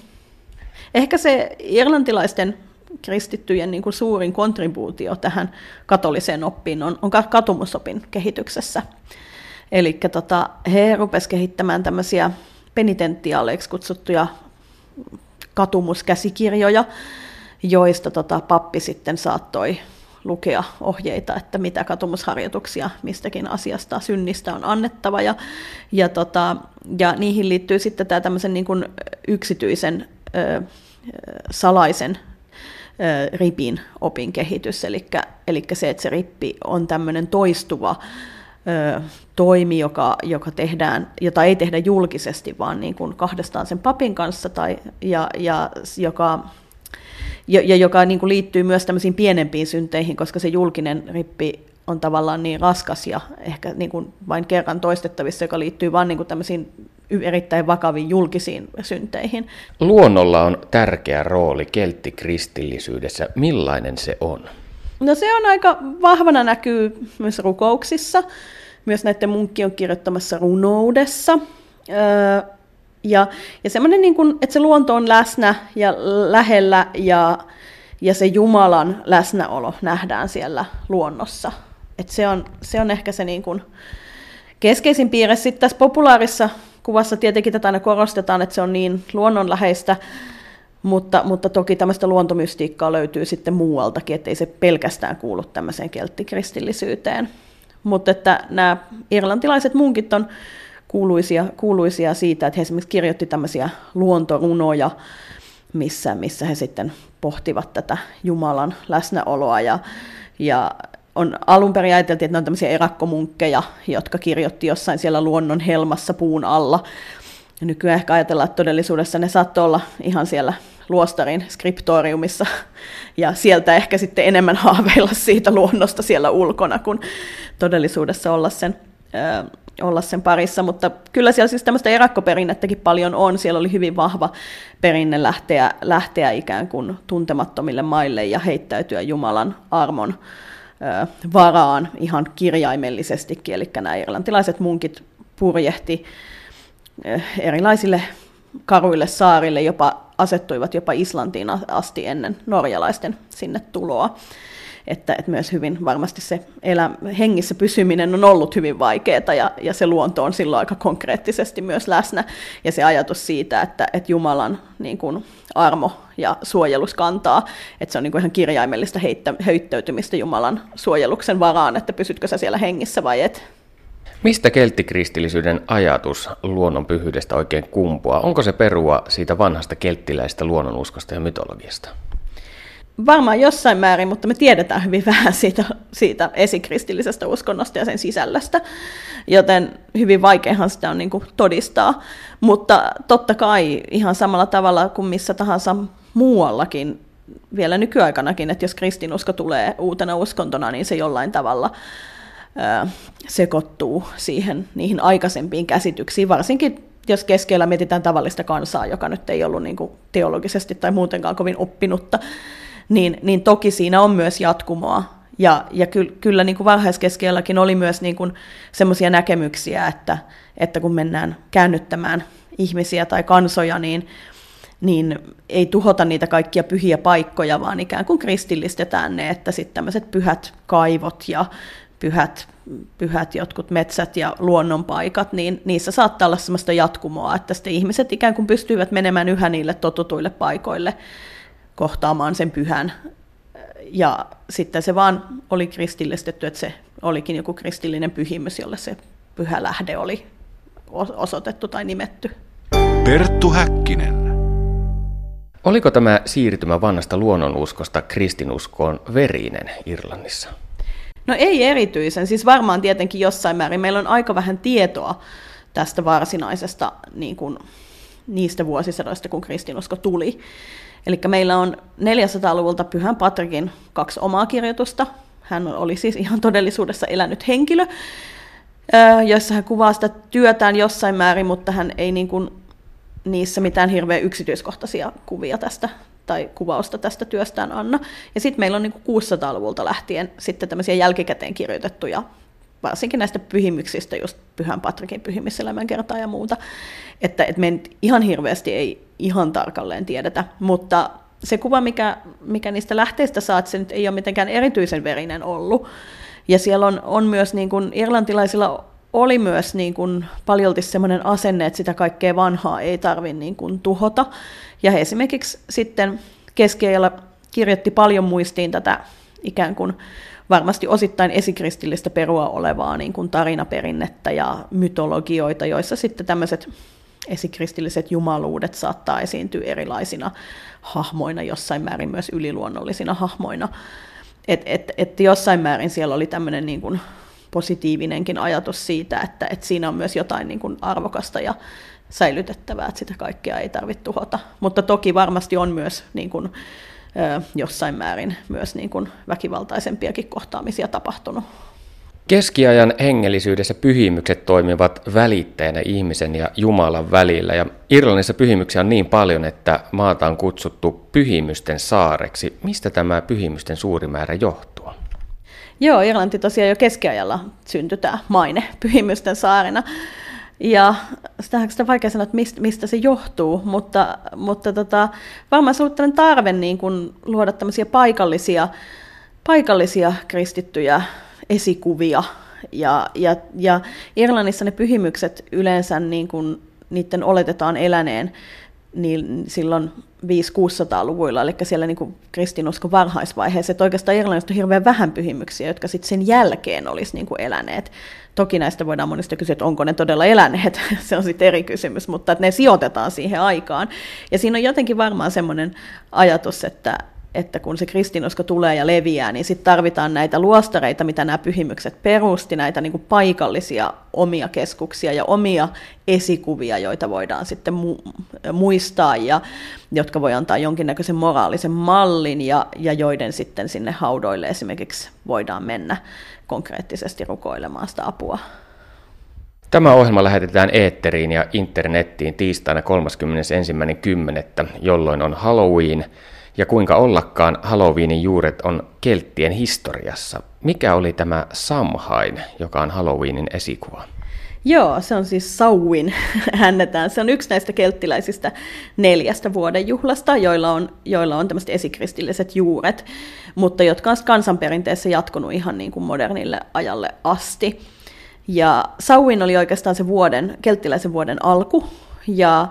Ehkä se irlantilaisten kristittyjen niin kuin suurin kontribuutio tähän katoliseen oppiin on, on katumusopin kehityksessä. Eli tota, he rupesivat kehittämään tämmöisiä penitentiaaleiksi kutsuttuja katumuskäsikirjoja, joista tota, pappi sitten saattoi lukea ohjeita, että mitä katumusharjoituksia mistäkin asiasta synnistä on annettava. Ja, ja, tota, ja niihin liittyy sitten tämä niin kuin yksityisen ö, salaisen ripin opin kehitys, eli, eli se, että se rippi on tämmöinen toistuva ö, toimi, joka, joka tehdään, jota ei tehdä julkisesti, vaan niin kuin kahdestaan sen papin kanssa, tai, ja, ja joka ja, ja joka niin kuin liittyy myös tämmöisiin pienempiin synteihin, koska se julkinen rippi on tavallaan niin raskas ja ehkä niin kuin vain kerran toistettavissa, joka liittyy vain niin kuin tämmöisiin erittäin vakaviin julkisiin synteihin. Luonnolla on tärkeä rooli kelttikristillisyydessä. Millainen se on? No se on aika vahvana näkyy myös rukouksissa, myös näiden munkkien kirjoittamassa runoudessa. Öö, ja, ja semmoinen, niin kuin, että se luonto on läsnä ja lähellä ja, ja se Jumalan läsnäolo nähdään siellä luonnossa. Et se, on, se on ehkä se niin kuin keskeisin piirre. Sitten tässä populaarissa kuvassa tietenkin tätä aina korostetaan, että se on niin luonnonläheistä, mutta, mutta toki tämmöistä luontomystiikkaa löytyy sitten muualtakin, ettei se pelkästään kuulu tämmöiseen kelttikristillisyyteen. Mutta että nämä irlantilaiset munkit on kuuluisia, kuuluisia siitä, että he esimerkiksi kirjoitti tämmöisiä luontorunoja, missä, missä he sitten pohtivat tätä Jumalan läsnäoloa ja, ja on alun perin ajateltiin, että ne on tämmöisiä erakkomunkkeja, jotka kirjoitti jossain siellä luonnon helmassa puun alla. Ja nykyään ehkä ajatellaan, että todellisuudessa ne saattoi olla ihan siellä luostarin skriptoriumissa, ja sieltä ehkä sitten enemmän haaveilla siitä luonnosta siellä ulkona, kuin todellisuudessa olla sen olla sen parissa, mutta kyllä siellä siis tämmöistä erakkoperinnettäkin paljon on. Siellä oli hyvin vahva perinne lähteä, lähteä ikään kuin tuntemattomille maille ja heittäytyä Jumalan armon ö, varaan ihan kirjaimellisestikin. Eli nämä irlantilaiset munkit purjehti erilaisille karuille saarille, jopa asettuivat jopa Islantiin asti ennen norjalaisten sinne tuloa että, että myös hyvin varmasti se elä, hengissä pysyminen on ollut hyvin vaikeaa ja, ja se luonto on silloin aika konkreettisesti myös läsnä ja se ajatus siitä, että, että Jumalan niin kuin, armo ja suojelus kantaa, että se on niin kuin ihan kirjaimellista heittä, heittäytymistä Jumalan suojeluksen varaan, että pysytkö sä siellä hengissä vai et. Mistä kelttikristillisyyden ajatus luonnon pyhyydestä oikein kumpuaa? Onko se perua siitä vanhasta kelttiläistä luonnonuskosta ja mytologiasta? Varmaan jossain määrin, mutta me tiedetään hyvin vähän siitä, siitä esikristillisestä uskonnosta ja sen sisällöstä, joten hyvin vaikeahan sitä on niin kuin todistaa. Mutta totta kai ihan samalla tavalla kuin missä tahansa muuallakin, vielä nykyaikanakin, että jos kristinusko tulee uutena uskontona, niin se jollain tavalla ö, sekoittuu siihen, niihin aikaisempiin käsityksiin, varsinkin jos keskellä mietitään tavallista kansaa, joka nyt ei ollut niin kuin teologisesti tai muutenkaan kovin oppinutta, niin, niin toki siinä on myös jatkumoa. Ja, ja ky, kyllä niin kuin varhaiskeskeelläkin oli myös niin semmoisia näkemyksiä, että, että kun mennään käännyttämään ihmisiä tai kansoja, niin, niin ei tuhota niitä kaikkia pyhiä paikkoja, vaan ikään kuin kristillistetään ne, että sitten tämmöiset pyhät kaivot ja pyhät, pyhät jotkut metsät ja luonnonpaikat, niin niissä saattaa olla semmoista jatkumoa, että sitten ihmiset ikään kuin pystyvät menemään yhä niille totutuille paikoille kohtaamaan sen pyhän. Ja sitten se vaan oli kristillistetty, että se olikin joku kristillinen pyhimys, jolle se pyhä lähde oli osoitettu tai nimetty. Perttu Häkkinen. Oliko tämä siirtymä vanhasta luonnonuskosta kristinuskoon verinen Irlannissa? No ei erityisen, siis varmaan tietenkin jossain määrin. Meillä on aika vähän tietoa tästä varsinaisesta niin kuin, niistä vuosisadoista, kun kristinusko tuli. Eli meillä on 400-luvulta Pyhän Patrikin kaksi omaa kirjoitusta. Hän oli siis ihan todellisuudessa elänyt henkilö, jossa hän kuvaa sitä työtään jossain määrin, mutta hän ei niin kuin niissä mitään hirveän yksityiskohtaisia kuvia tästä tai kuvausta tästä työstään anna. Ja sitten meillä on niin kuin 600-luvulta lähtien sitten tämmöisiä jälkikäteen kirjoitettuja, varsinkin näistä pyhimyksistä, just Pyhän Patrikin pyhimmiselämänkertaa ja muuta, että, että me ihan hirveästi ei ihan tarkalleen tiedetä, mutta se kuva, mikä, mikä niistä lähteistä saat, se nyt ei ole mitenkään erityisen verinen ollut. Ja siellä on, on myös niin kuin irlantilaisilla oli myös niin kuin paljolti sellainen asenne, että sitä kaikkea vanhaa ei tarvitse niin kuin tuhota. Ja he esimerkiksi sitten keskiajalla kirjoitti paljon muistiin tätä ikään kuin varmasti osittain esikristillistä perua olevaa niin kuin tarinaperinnettä ja mytologioita, joissa sitten tämmöiset esikristilliset jumaluudet saattaa esiintyä erilaisina hahmoina, jossain määrin myös yliluonnollisina hahmoina. Että et, et jossain määrin siellä oli tämmöinen niin kuin positiivinenkin ajatus siitä, että, että siinä on myös jotain niin kuin arvokasta ja säilytettävää, että sitä kaikkea ei tarvitse tuhota. Mutta toki varmasti on myös niin kuin, jossain määrin myös niin kuin väkivaltaisempiakin kohtaamisia tapahtunut. Keskiajan hengellisyydessä pyhimykset toimivat välittäjänä ihmisen ja Jumalan välillä. Ja Irlannissa pyhimyksiä on niin paljon, että maata on kutsuttu pyhimysten saareksi. Mistä tämä pyhimysten suuri määrä johtuu? Joo, Irlanti tosiaan jo keskiajalla syntyi tämä maine pyhimysten saarena. Ja sitä on vaikea sanoa, että mistä se johtuu, mutta, mutta tota, varmaan se on ollut tarve niin kuin luoda tämmöisiä paikallisia, paikallisia kristittyjä esikuvia. Ja, ja, ja Irlannissa ne pyhimykset yleensä niin kuin, niiden oletetaan eläneen niin silloin 500-600-luvuilla, eli siellä niin kristinuskon varhaisvaiheessa, että oikeastaan Irlannista on hirveän vähän pyhimyksiä, jotka sitten sen jälkeen olisi niin kuin eläneet. Toki näistä voidaan monista kysyä, että onko ne todella eläneet, se on sitten eri kysymys, mutta että ne sijoitetaan siihen aikaan. Ja siinä on jotenkin varmaan semmoinen ajatus, että, että kun se kristinusko tulee ja leviää, niin sitten tarvitaan näitä luostareita, mitä nämä pyhimykset perusti, näitä niin kuin paikallisia omia keskuksia ja omia esikuvia, joita voidaan sitten mu- muistaa ja jotka voi antaa jonkinnäköisen moraalisen mallin ja, ja joiden sitten sinne haudoille esimerkiksi voidaan mennä konkreettisesti rukoilemaan sitä apua. Tämä ohjelma lähetetään eetteriin ja internettiin tiistaina 31.10., jolloin on Halloween – ja kuinka ollakaan Halloweenin juuret on kelttien historiassa. Mikä oli tämä Samhain, joka on Halloweenin esikuva? Joo, se on siis Sauin hännetään. Se on yksi näistä kelttiläisistä neljästä vuoden juhlasta, joilla on, joilla on tämmöiset esikristilliset juuret, mutta jotka on kansanperinteessä jatkunut ihan niin kuin modernille ajalle asti. Ja Sauin oli oikeastaan se vuoden, kelttiläisen vuoden alku, ja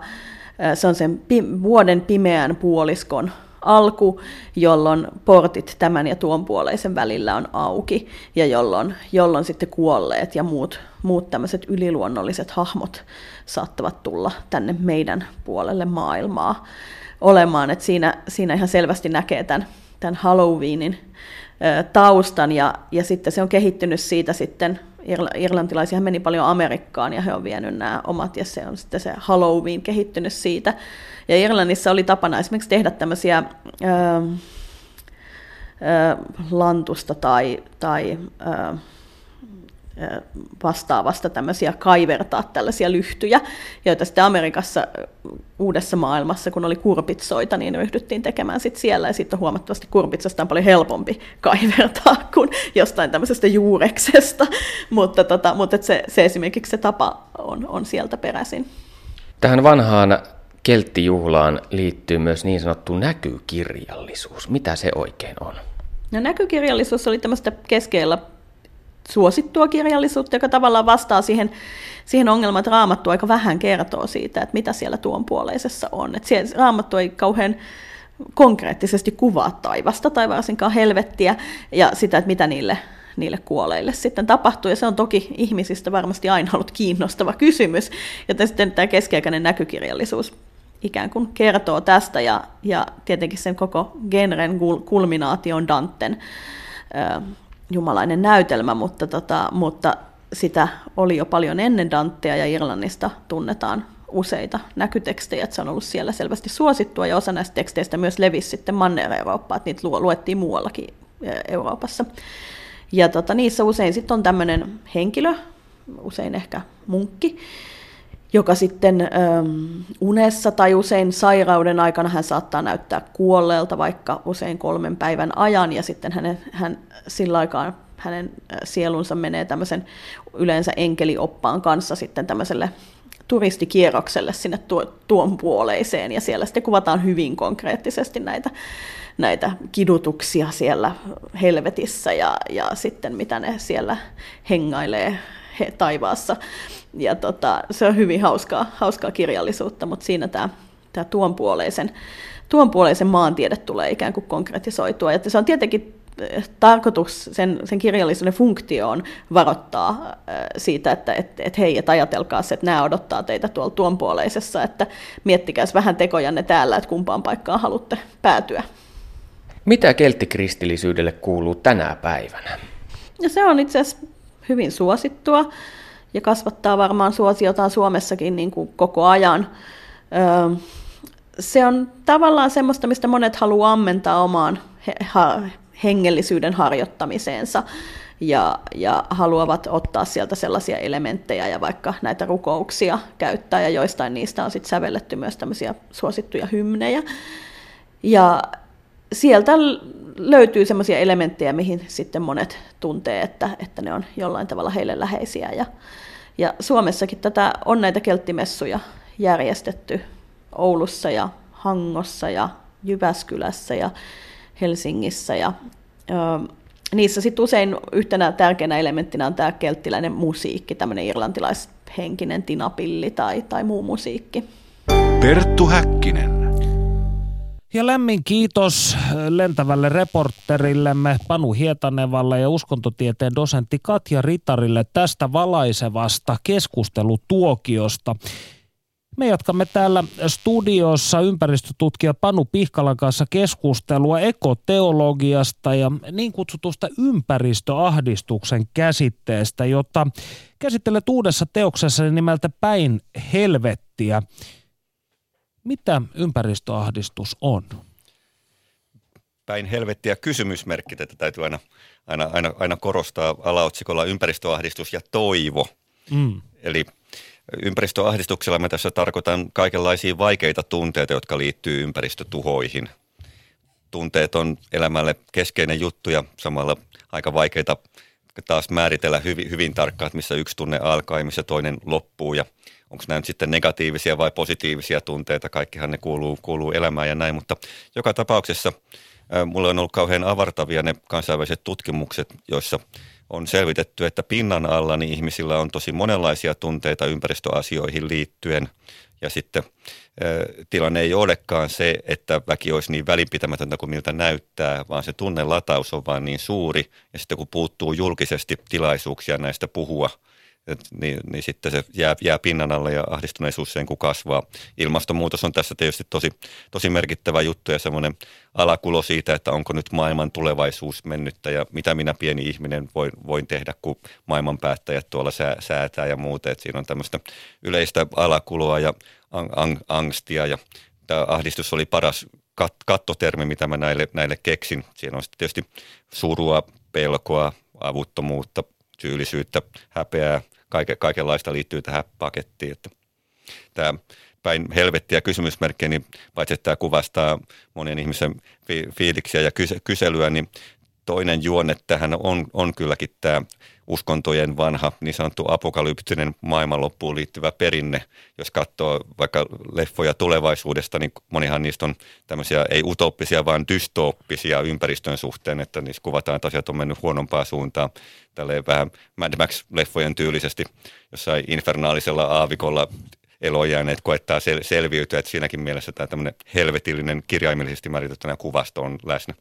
se on sen pi- vuoden pimeän puoliskon alku, jolloin portit tämän ja tuon puoleisen välillä on auki ja jolloin, jolloin sitten kuolleet ja muut, muut tämmöiset yliluonnolliset hahmot saattavat tulla tänne meidän puolelle maailmaa olemaan. Et siinä, siinä ihan selvästi näkee tämän, tämän Halloweenin taustan ja, ja sitten se on kehittynyt siitä sitten irlantilaisia meni paljon Amerikkaan ja he on vienyt nämä omat ja se on sitten se Halloween kehittynyt siitä. Ja Irlannissa oli tapana esimerkiksi tehdä tämmöisiä ö, ö, lantusta tai, tai ö, vastaavasta tämmöisiä kaivertaa tällaisia lyhtyjä, joita sitten Amerikassa uudessa maailmassa, kun oli kurpitsoita, niin ryhdyttiin tekemään sit siellä, ja sitten huomattavasti kurpitsasta on paljon helpompi kaivertaa kuin jostain tämmöisestä juureksesta, mutta, tota, mutta se, se esimerkiksi se tapa on, on sieltä peräisin. Tähän vanhaan kelttijuhlaan liittyy myös niin sanottu näkykirjallisuus. Mitä se oikein on? No näkykirjallisuus oli tämmöistä keskellä suosittua kirjallisuutta, joka tavallaan vastaa siihen, siihen ongelmaan, että raamattu aika vähän kertoo siitä, että mitä siellä tuon puoleisessa on. Että siellä, raamattu ei kauhean konkreettisesti kuvaa taivasta tai varsinkaan helvettiä ja sitä, että mitä niille niille kuoleille sitten tapahtuu. Ja se on toki ihmisistä varmasti aina ollut kiinnostava kysymys. Ja sitten tämä keskiaikainen näkykirjallisuus ikään kuin kertoo tästä ja, ja tietenkin sen koko genren kulminaatio on Danten ö, jumalainen näytelmä, mutta, tota, mutta sitä oli jo paljon ennen Dantea ja Irlannista tunnetaan useita näkytekstejä, että se on ollut siellä selvästi suosittua ja osa näistä teksteistä myös levisi sitten Manner-Eurooppaan, että niitä luettiin muuallakin Euroopassa. Ja tota, niissä usein sitten on tämmöinen henkilö, usein ehkä munkki, joka sitten ähm, unessa tai usein sairauden aikana hän saattaa näyttää kuolleelta vaikka usein kolmen päivän ajan. Ja sitten hänen, hän sillä aikaa hänen sielunsa menee tämmöisen yleensä enkelioppaan kanssa sitten tämmöiselle turistikierrokselle sinne tuon puoleiseen. Ja siellä sitten kuvataan hyvin konkreettisesti näitä, näitä kidutuksia siellä helvetissä ja, ja sitten mitä ne siellä hengailee he, taivaassa. Ja tota, se on hyvin hauskaa, hauskaa kirjallisuutta, mutta siinä tämä, tämä tuon puoleisen, tuon puoleisen maantiede tulee ikään kuin konkretisoitua. Ja se on tietenkin tarkoitus, sen, sen kirjallisuuden funktio on varoittaa äh, siitä, että et, et hei, et ajatelkaa se, että nämä odottaa teitä tuolla tuonpuoleisessa, että miettikääs vähän tekojanne täällä, että kumpaan paikkaan haluatte päätyä. Mitä kelttikristillisyydelle kuuluu tänä päivänä? Ja se on itse asiassa hyvin suosittua ja kasvattaa varmaan suosiotaan Suomessakin niin kuin koko ajan. Se on tavallaan semmoista, mistä monet haluaa ammentaa omaan hengellisyyden harjoittamiseensa ja, ja haluavat ottaa sieltä sellaisia elementtejä ja vaikka näitä rukouksia käyttää ja joistain niistä on sitten sävelletty myös tämmöisiä suosittuja hymnejä. Ja sieltä löytyy sellaisia elementtejä, mihin sitten monet tuntee, että, että ne on jollain tavalla heille läheisiä. Ja, ja Suomessakin tätä on näitä kelttimessuja järjestetty Oulussa ja Hangossa ja Jyväskylässä ja Helsingissä ja ö, niissä sitten usein yhtenä tärkeänä elementtinä on tämä kelttiläinen musiikki, tämmöinen irlantilaishenkinen tinapilli tai, tai muu musiikki. Perttu Häkkinen. Ja lämmin kiitos lentävälle reporterillemme Panu Hietanevalle ja uskontotieteen dosentti Katja Ritarille tästä valaisevasta keskustelutuokiosta. Me jatkamme täällä studiossa ympäristötutkija Panu Pihkalan kanssa keskustelua ekoteologiasta ja niin kutsutusta ympäristöahdistuksen käsitteestä, jota käsittelet uudessa teoksessa nimeltä Päin helvettiä. Mitä ympäristöahdistus on? Päin helvettiä kysymysmerkki, että täytyy aina, aina, aina, aina korostaa alaotsikolla ympäristöahdistus ja toivo. Mm. Eli Ympäristöahdistuksella mä tässä tarkoitan kaikenlaisia vaikeita tunteita, jotka liittyy ympäristötuhoihin. Tunteet on elämälle keskeinen juttu ja samalla aika vaikeita taas määritellä hyvin, hyvin tarkkaan, että missä yksi tunne alkaa ja missä toinen loppuu ja onko nämä nyt sitten negatiivisia vai positiivisia tunteita, kaikkihan ne kuuluu, kuuluu elämään ja näin, mutta joka tapauksessa mulle on ollut kauhean avartavia ne kansainväliset tutkimukset, joissa on selvitetty, että pinnan alla niin ihmisillä on tosi monenlaisia tunteita ympäristöasioihin liittyen. Ja sitten tilanne ei olekaan se, että väki olisi niin välinpitämätöntä kuin miltä näyttää, vaan se tunnelataus on vaan niin suuri. Ja sitten kun puuttuu julkisesti tilaisuuksia näistä puhua – et, niin, niin sitten se jää, jää pinnan alle ja ahdistuneisuus sen kun kasvaa. Ilmastonmuutos on tässä tietysti tosi, tosi merkittävä juttu ja semmoinen alakulo siitä, että onko nyt maailman tulevaisuus mennyttä ja mitä minä pieni ihminen voin, voin tehdä, kun maailman päättäjät tuolla sää, säätää ja muuta. Et siinä on tämmöistä yleistä alakuloa ja ang, ang, angstia ja tämä ahdistus oli paras kat, kattotermi, mitä mä näille, näille keksin. Siinä on tietysti surua, pelkoa, avuttomuutta, syyllisyyttä, häpeää, kaike, kaikenlaista liittyy tähän pakettiin. Että tämä päin helvettiä kysymysmerkkejä, niin paitsi että tämä kuvastaa monien ihmisen fiiliksiä ja kyselyä, niin toinen juonne tähän on, on kylläkin tämä uskontojen vanha niin sanottu apokalyptinen maailmanloppuun liittyvä perinne. Jos katsoo vaikka leffoja tulevaisuudesta, niin monihan niistä on tämmöisiä ei utoppisia, vaan dystooppisia ympäristön suhteen, että niissä kuvataan, että asiat on mennyt huonompaa suuntaan. Tälleen vähän Mad Max-leffojen tyylisesti jossain infernaalisella aavikolla elojääneet koettaa sel- selviytyä, että siinäkin mielessä tämä tämmöinen helvetillinen kirjaimellisesti määritettynä kuvasto on läsnä.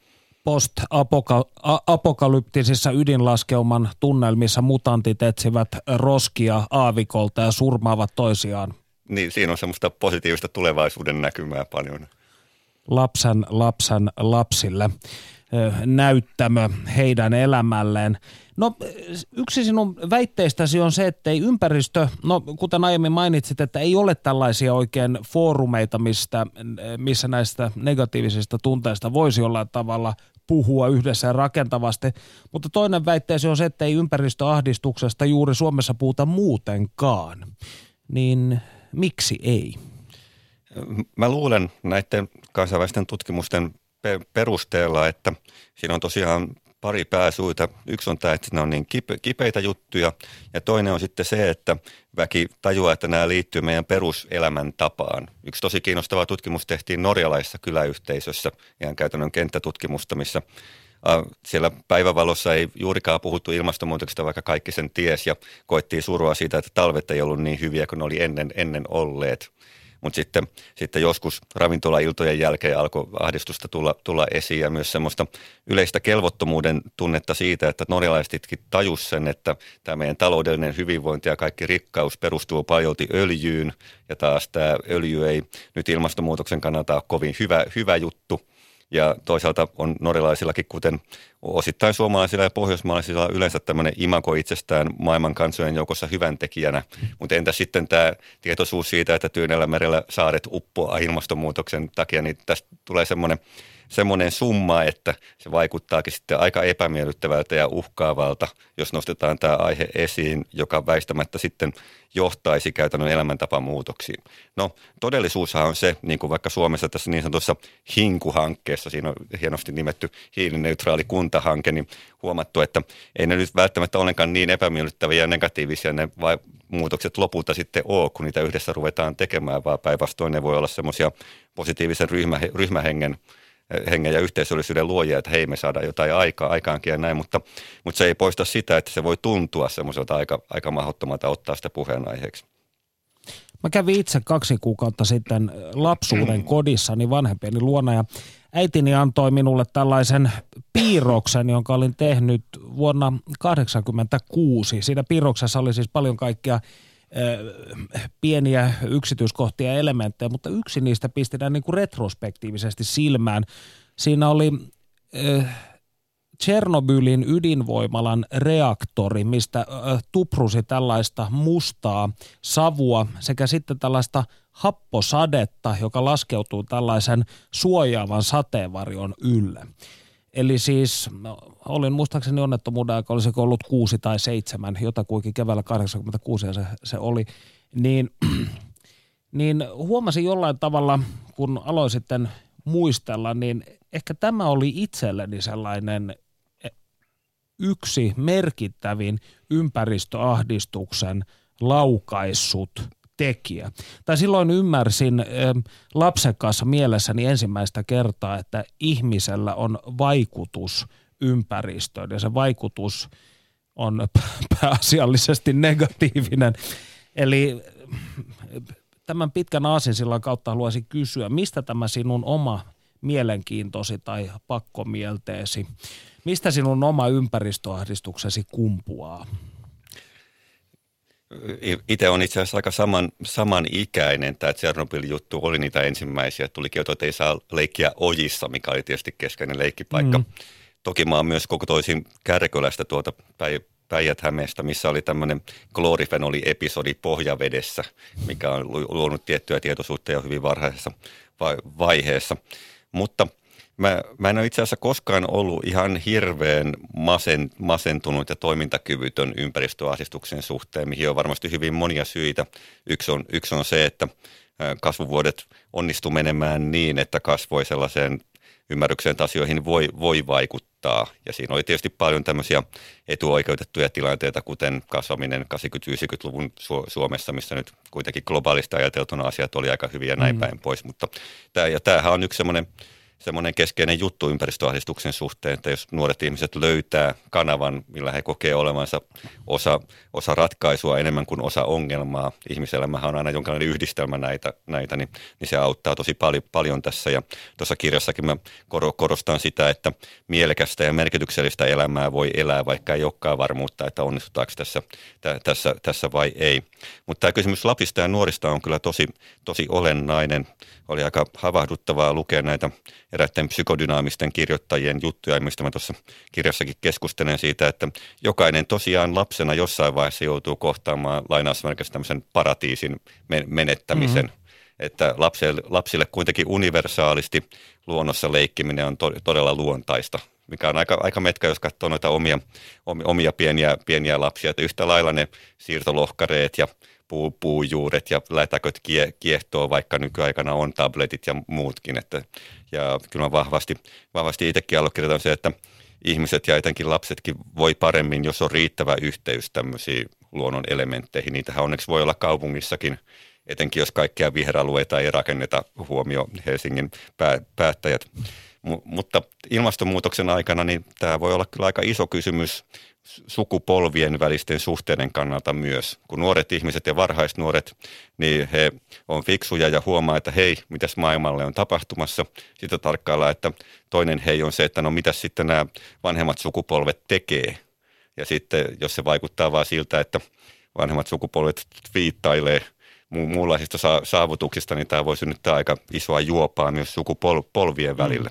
Post-apokalyptisissa ydinlaskeuman tunnelmissa mutantit etsivät roskia aavikolta ja surmaavat toisiaan. Niin, siinä on semmoista positiivista tulevaisuuden näkymää paljon. Lapsen lapsen lapsille näyttämö heidän elämälleen. No yksi sinun väitteistäsi on se, että ei ympäristö, no kuten aiemmin mainitsit, että ei ole tällaisia oikein foorumeita, mistä, missä näistä negatiivisista tunteista voisi olla tavalla puhua yhdessä rakentavasti. Mutta toinen väitteesi on se, että ei ympäristöahdistuksesta juuri Suomessa puhuta muutenkaan. Niin miksi ei? Mä luulen näiden kansainvälisten tutkimusten perusteella, että siinä on tosiaan pari pääsuita. Yksi on tämä, että ne on niin kipeitä juttuja ja toinen on sitten se, että väki tajuaa, että nämä liittyy meidän peruselämäntapaan. Yksi tosi kiinnostava tutkimus tehtiin norjalaisessa kyläyhteisössä, ihan käytännön kenttätutkimusta, missä siellä päivävalossa ei juurikaan puhuttu ilmastonmuutoksesta, vaikka kaikki sen ties ja koettiin surua siitä, että talvet ei ollut niin hyviä kuin ne oli ennen, ennen olleet. Mutta sitten, sitten joskus ravintolailtojen jälkeen alkoi ahdistusta tulla, tulla esiin ja myös semmoista yleistä kelvottomuuden tunnetta siitä, että norjalaisetkin tajus sen, että tämä meidän taloudellinen hyvinvointi ja kaikki rikkaus perustuu paljolti öljyyn. Ja taas tämä öljy ei nyt ilmastonmuutoksen kannalta ole kovin hyvä, hyvä juttu – ja toisaalta on norjalaisillakin, kuten osittain suomalaisilla ja pohjoismaalaisilla yleensä tämmöinen imako itsestään maailman kansojen joukossa hyvän tekijänä. Mutta entä sitten tämä tietoisuus siitä, että Tyynellä merellä saaret uppoaa ilmastonmuutoksen takia, niin tästä tulee semmoinen semmoinen summa, että se vaikuttaakin sitten aika epämiellyttävältä ja uhkaavalta, jos nostetaan tämä aihe esiin, joka väistämättä sitten johtaisi käytännön elämäntapamuutoksiin. No todellisuushan on se, niin kuin vaikka Suomessa tässä niin sanotussa Hinku-hankkeessa, siinä on hienosti nimetty hiilineutraali kuntahanke, niin huomattu, että ei ne nyt välttämättä ollenkaan niin epämiellyttäviä ja negatiivisia ne vai muutokset lopulta sitten ole, kun niitä yhdessä ruvetaan tekemään, vaan päinvastoin ne voi olla semmoisia positiivisen ryhmä, ryhmähengen hengen ja yhteisöllisyyden luojia, että hei me saadaan jotain aikaa, aikaankin ja näin, mutta, mutta se ei poista sitä, että se voi tuntua semmoiselta aika, aika mahdottomalta ottaa sitä puheenaiheeksi. Mä kävin itse kaksi kuukautta sitten lapsuuden kodissani vanhempieni luona ja äitini antoi minulle tällaisen piirroksen, jonka olin tehnyt vuonna 1986. Siinä piirroksessa oli siis paljon kaikkia pieniä yksityiskohtia ja elementtejä, mutta yksi niistä pistetään niin kuin retrospektiivisesti silmään. Siinä oli Tchernobylin ydinvoimalan reaktori, mistä tuprusi tällaista mustaa savua sekä sitten tällaista happosadetta, joka laskeutuu tällaisen suojaavan sateenvarjon ylle. Eli siis no, olin muistaakseni onnettomuuden aika, olisiko ollut kuusi tai seitsemän, jotakuinkin keväällä 86 ja se, se oli, niin, niin huomasin jollain tavalla, kun aloin sitten muistella, niin ehkä tämä oli itselleni sellainen yksi merkittävin ympäristöahdistuksen laukaissut – tekijä. Tai silloin ymmärsin lapsen kanssa mielessäni ensimmäistä kertaa, että ihmisellä on vaikutus ympäristöön ja se vaikutus on pääasiallisesti negatiivinen. Eli tämän pitkän aasinsillan kautta haluaisin kysyä, mistä tämä sinun oma mielenkiintosi tai pakkomielteesi, mistä sinun oma ympäristöahdistuksesi kumpuaa? Itse on itse asiassa aika saman, samanikäinen. Tämä Tsernobyl-juttu oli niitä ensimmäisiä. Tuli kielto, että ei saa leikkiä ojissa, mikä oli tietysti keskeinen leikkipaikka. Mm. Toki mä oon myös koko toisin Kärkölästä tuolta päi, Päijät-Hämeestä, missä oli tämmöinen klorifenoli-episodi pohjavedessä, mikä on luonut tiettyä tietoisuutta jo hyvin varhaisessa vaiheessa. Mutta – Mä, mä en ole itse asiassa koskaan ollut ihan hirveän masen, masentunut ja toimintakyvytön ympäristöasistuksen suhteen, mihin on varmasti hyvin monia syitä. Yksi on, yksi on se, että kasvuvuodet onnistu menemään niin, että kasvoi sellaiseen ymmärrykseen, että asioihin voi, voi vaikuttaa. Ja siinä oli tietysti paljon tämmöisiä etuoikeutettuja tilanteita, kuten kasvaminen 80-90-luvun Suomessa, missä nyt kuitenkin globaalista ajateltuna asiat oli aika hyviä ja näin mm. päin pois. Mutta tämä, ja tämähän on yksi semmoinen semmoinen keskeinen juttu ympäristöahdistuksen suhteen, että jos nuoret ihmiset löytää kanavan, millä he kokee olevansa osa, osa ratkaisua enemmän kuin osa ongelmaa, ihmiselämähän on aina jonkinlainen yhdistelmä näitä, näitä niin, niin se auttaa tosi paljon, paljon tässä. Ja tuossa kirjassakin mä korostan sitä, että mielekästä ja merkityksellistä elämää voi elää, vaikka ei olekaan varmuutta, että onnistutaanko tässä, tä, tässä, tässä vai ei. Mutta tämä kysymys lapsista ja nuorista on kyllä tosi, tosi olennainen. Oli aika havahduttavaa lukea näitä eräiden psykodynaamisten kirjoittajien juttuja, mistä mä tuossa kirjassakin keskustelen siitä, että jokainen tosiaan lapsena jossain vaiheessa joutuu kohtaamaan lainausmerkissä tämmöisen paratiisin menettämisen. Mm-hmm. Että lapsille, lapsille kuitenkin universaalisti luonnossa leikkiminen on to, todella luontaista mikä on aika, aika metkä, jos katsoo noita omia, omia pieniä, pieniä lapsia. Että yhtä lailla ne siirtolohkareet ja puu, puujuuret ja lätäköt kie, kiehtoo, vaikka nykyaikana on tabletit ja muutkin. Että, ja kyllä mä vahvasti, vahvasti itsekin allekirjoitan se, että ihmiset ja etenkin lapsetkin voi paremmin, jos on riittävä yhteys tämmöisiin luonnon elementteihin. Niitähän onneksi voi olla kaupungissakin, etenkin jos kaikkia viheralueita ei rakenneta huomio Helsingin pää, päättäjät. M- mutta ilmastonmuutoksen aikana niin tämä voi olla kyllä aika iso kysymys sukupolvien välisten suhteiden kannalta myös. Kun nuoret ihmiset ja varhaisnuoret, niin he on fiksuja ja huomaa, että hei, mitäs maailmalle on tapahtumassa. Sitten tarkkaillaan, että toinen hei on se, että no mitäs sitten nämä vanhemmat sukupolvet tekee. Ja sitten jos se vaikuttaa vaan siltä, että vanhemmat sukupolvet viittailee mu- muunlaisista saavutuksista, niin tämä voi synnyttää aika isoa juopaa myös sukupolvien välille.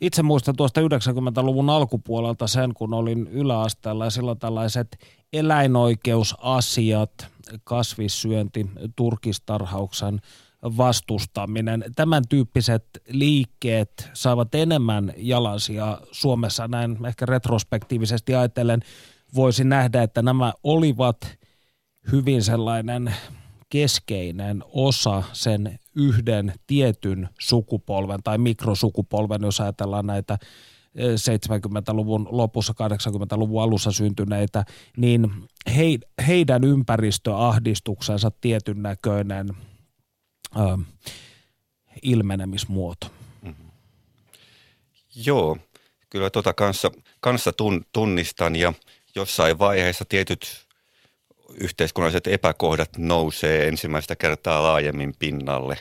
Itse muistan tuosta 90-luvun alkupuolelta sen, kun olin yläasteella ja silloin tällaiset eläinoikeusasiat, kasvissyönti, turkistarhauksen vastustaminen, tämän tyyppiset liikkeet saavat enemmän jalansia Suomessa näin ehkä retrospektiivisesti ajatellen. Voisin nähdä, että nämä olivat hyvin sellainen keskeinen osa sen yhden tietyn sukupolven tai mikrosukupolven, jos ajatellaan näitä 70-luvun eh, lopussa, 80-luvun alussa syntyneitä, niin he, heidän ympäristöahdistuksensa tietyn näköinen ö, ilmenemismuoto. Mm-hmm. Joo, kyllä tuota kanssa, kanssa tun, tunnistan ja jossain vaiheessa tietyt yhteiskunnalliset epäkohdat nousee ensimmäistä kertaa laajemmin pinnalle.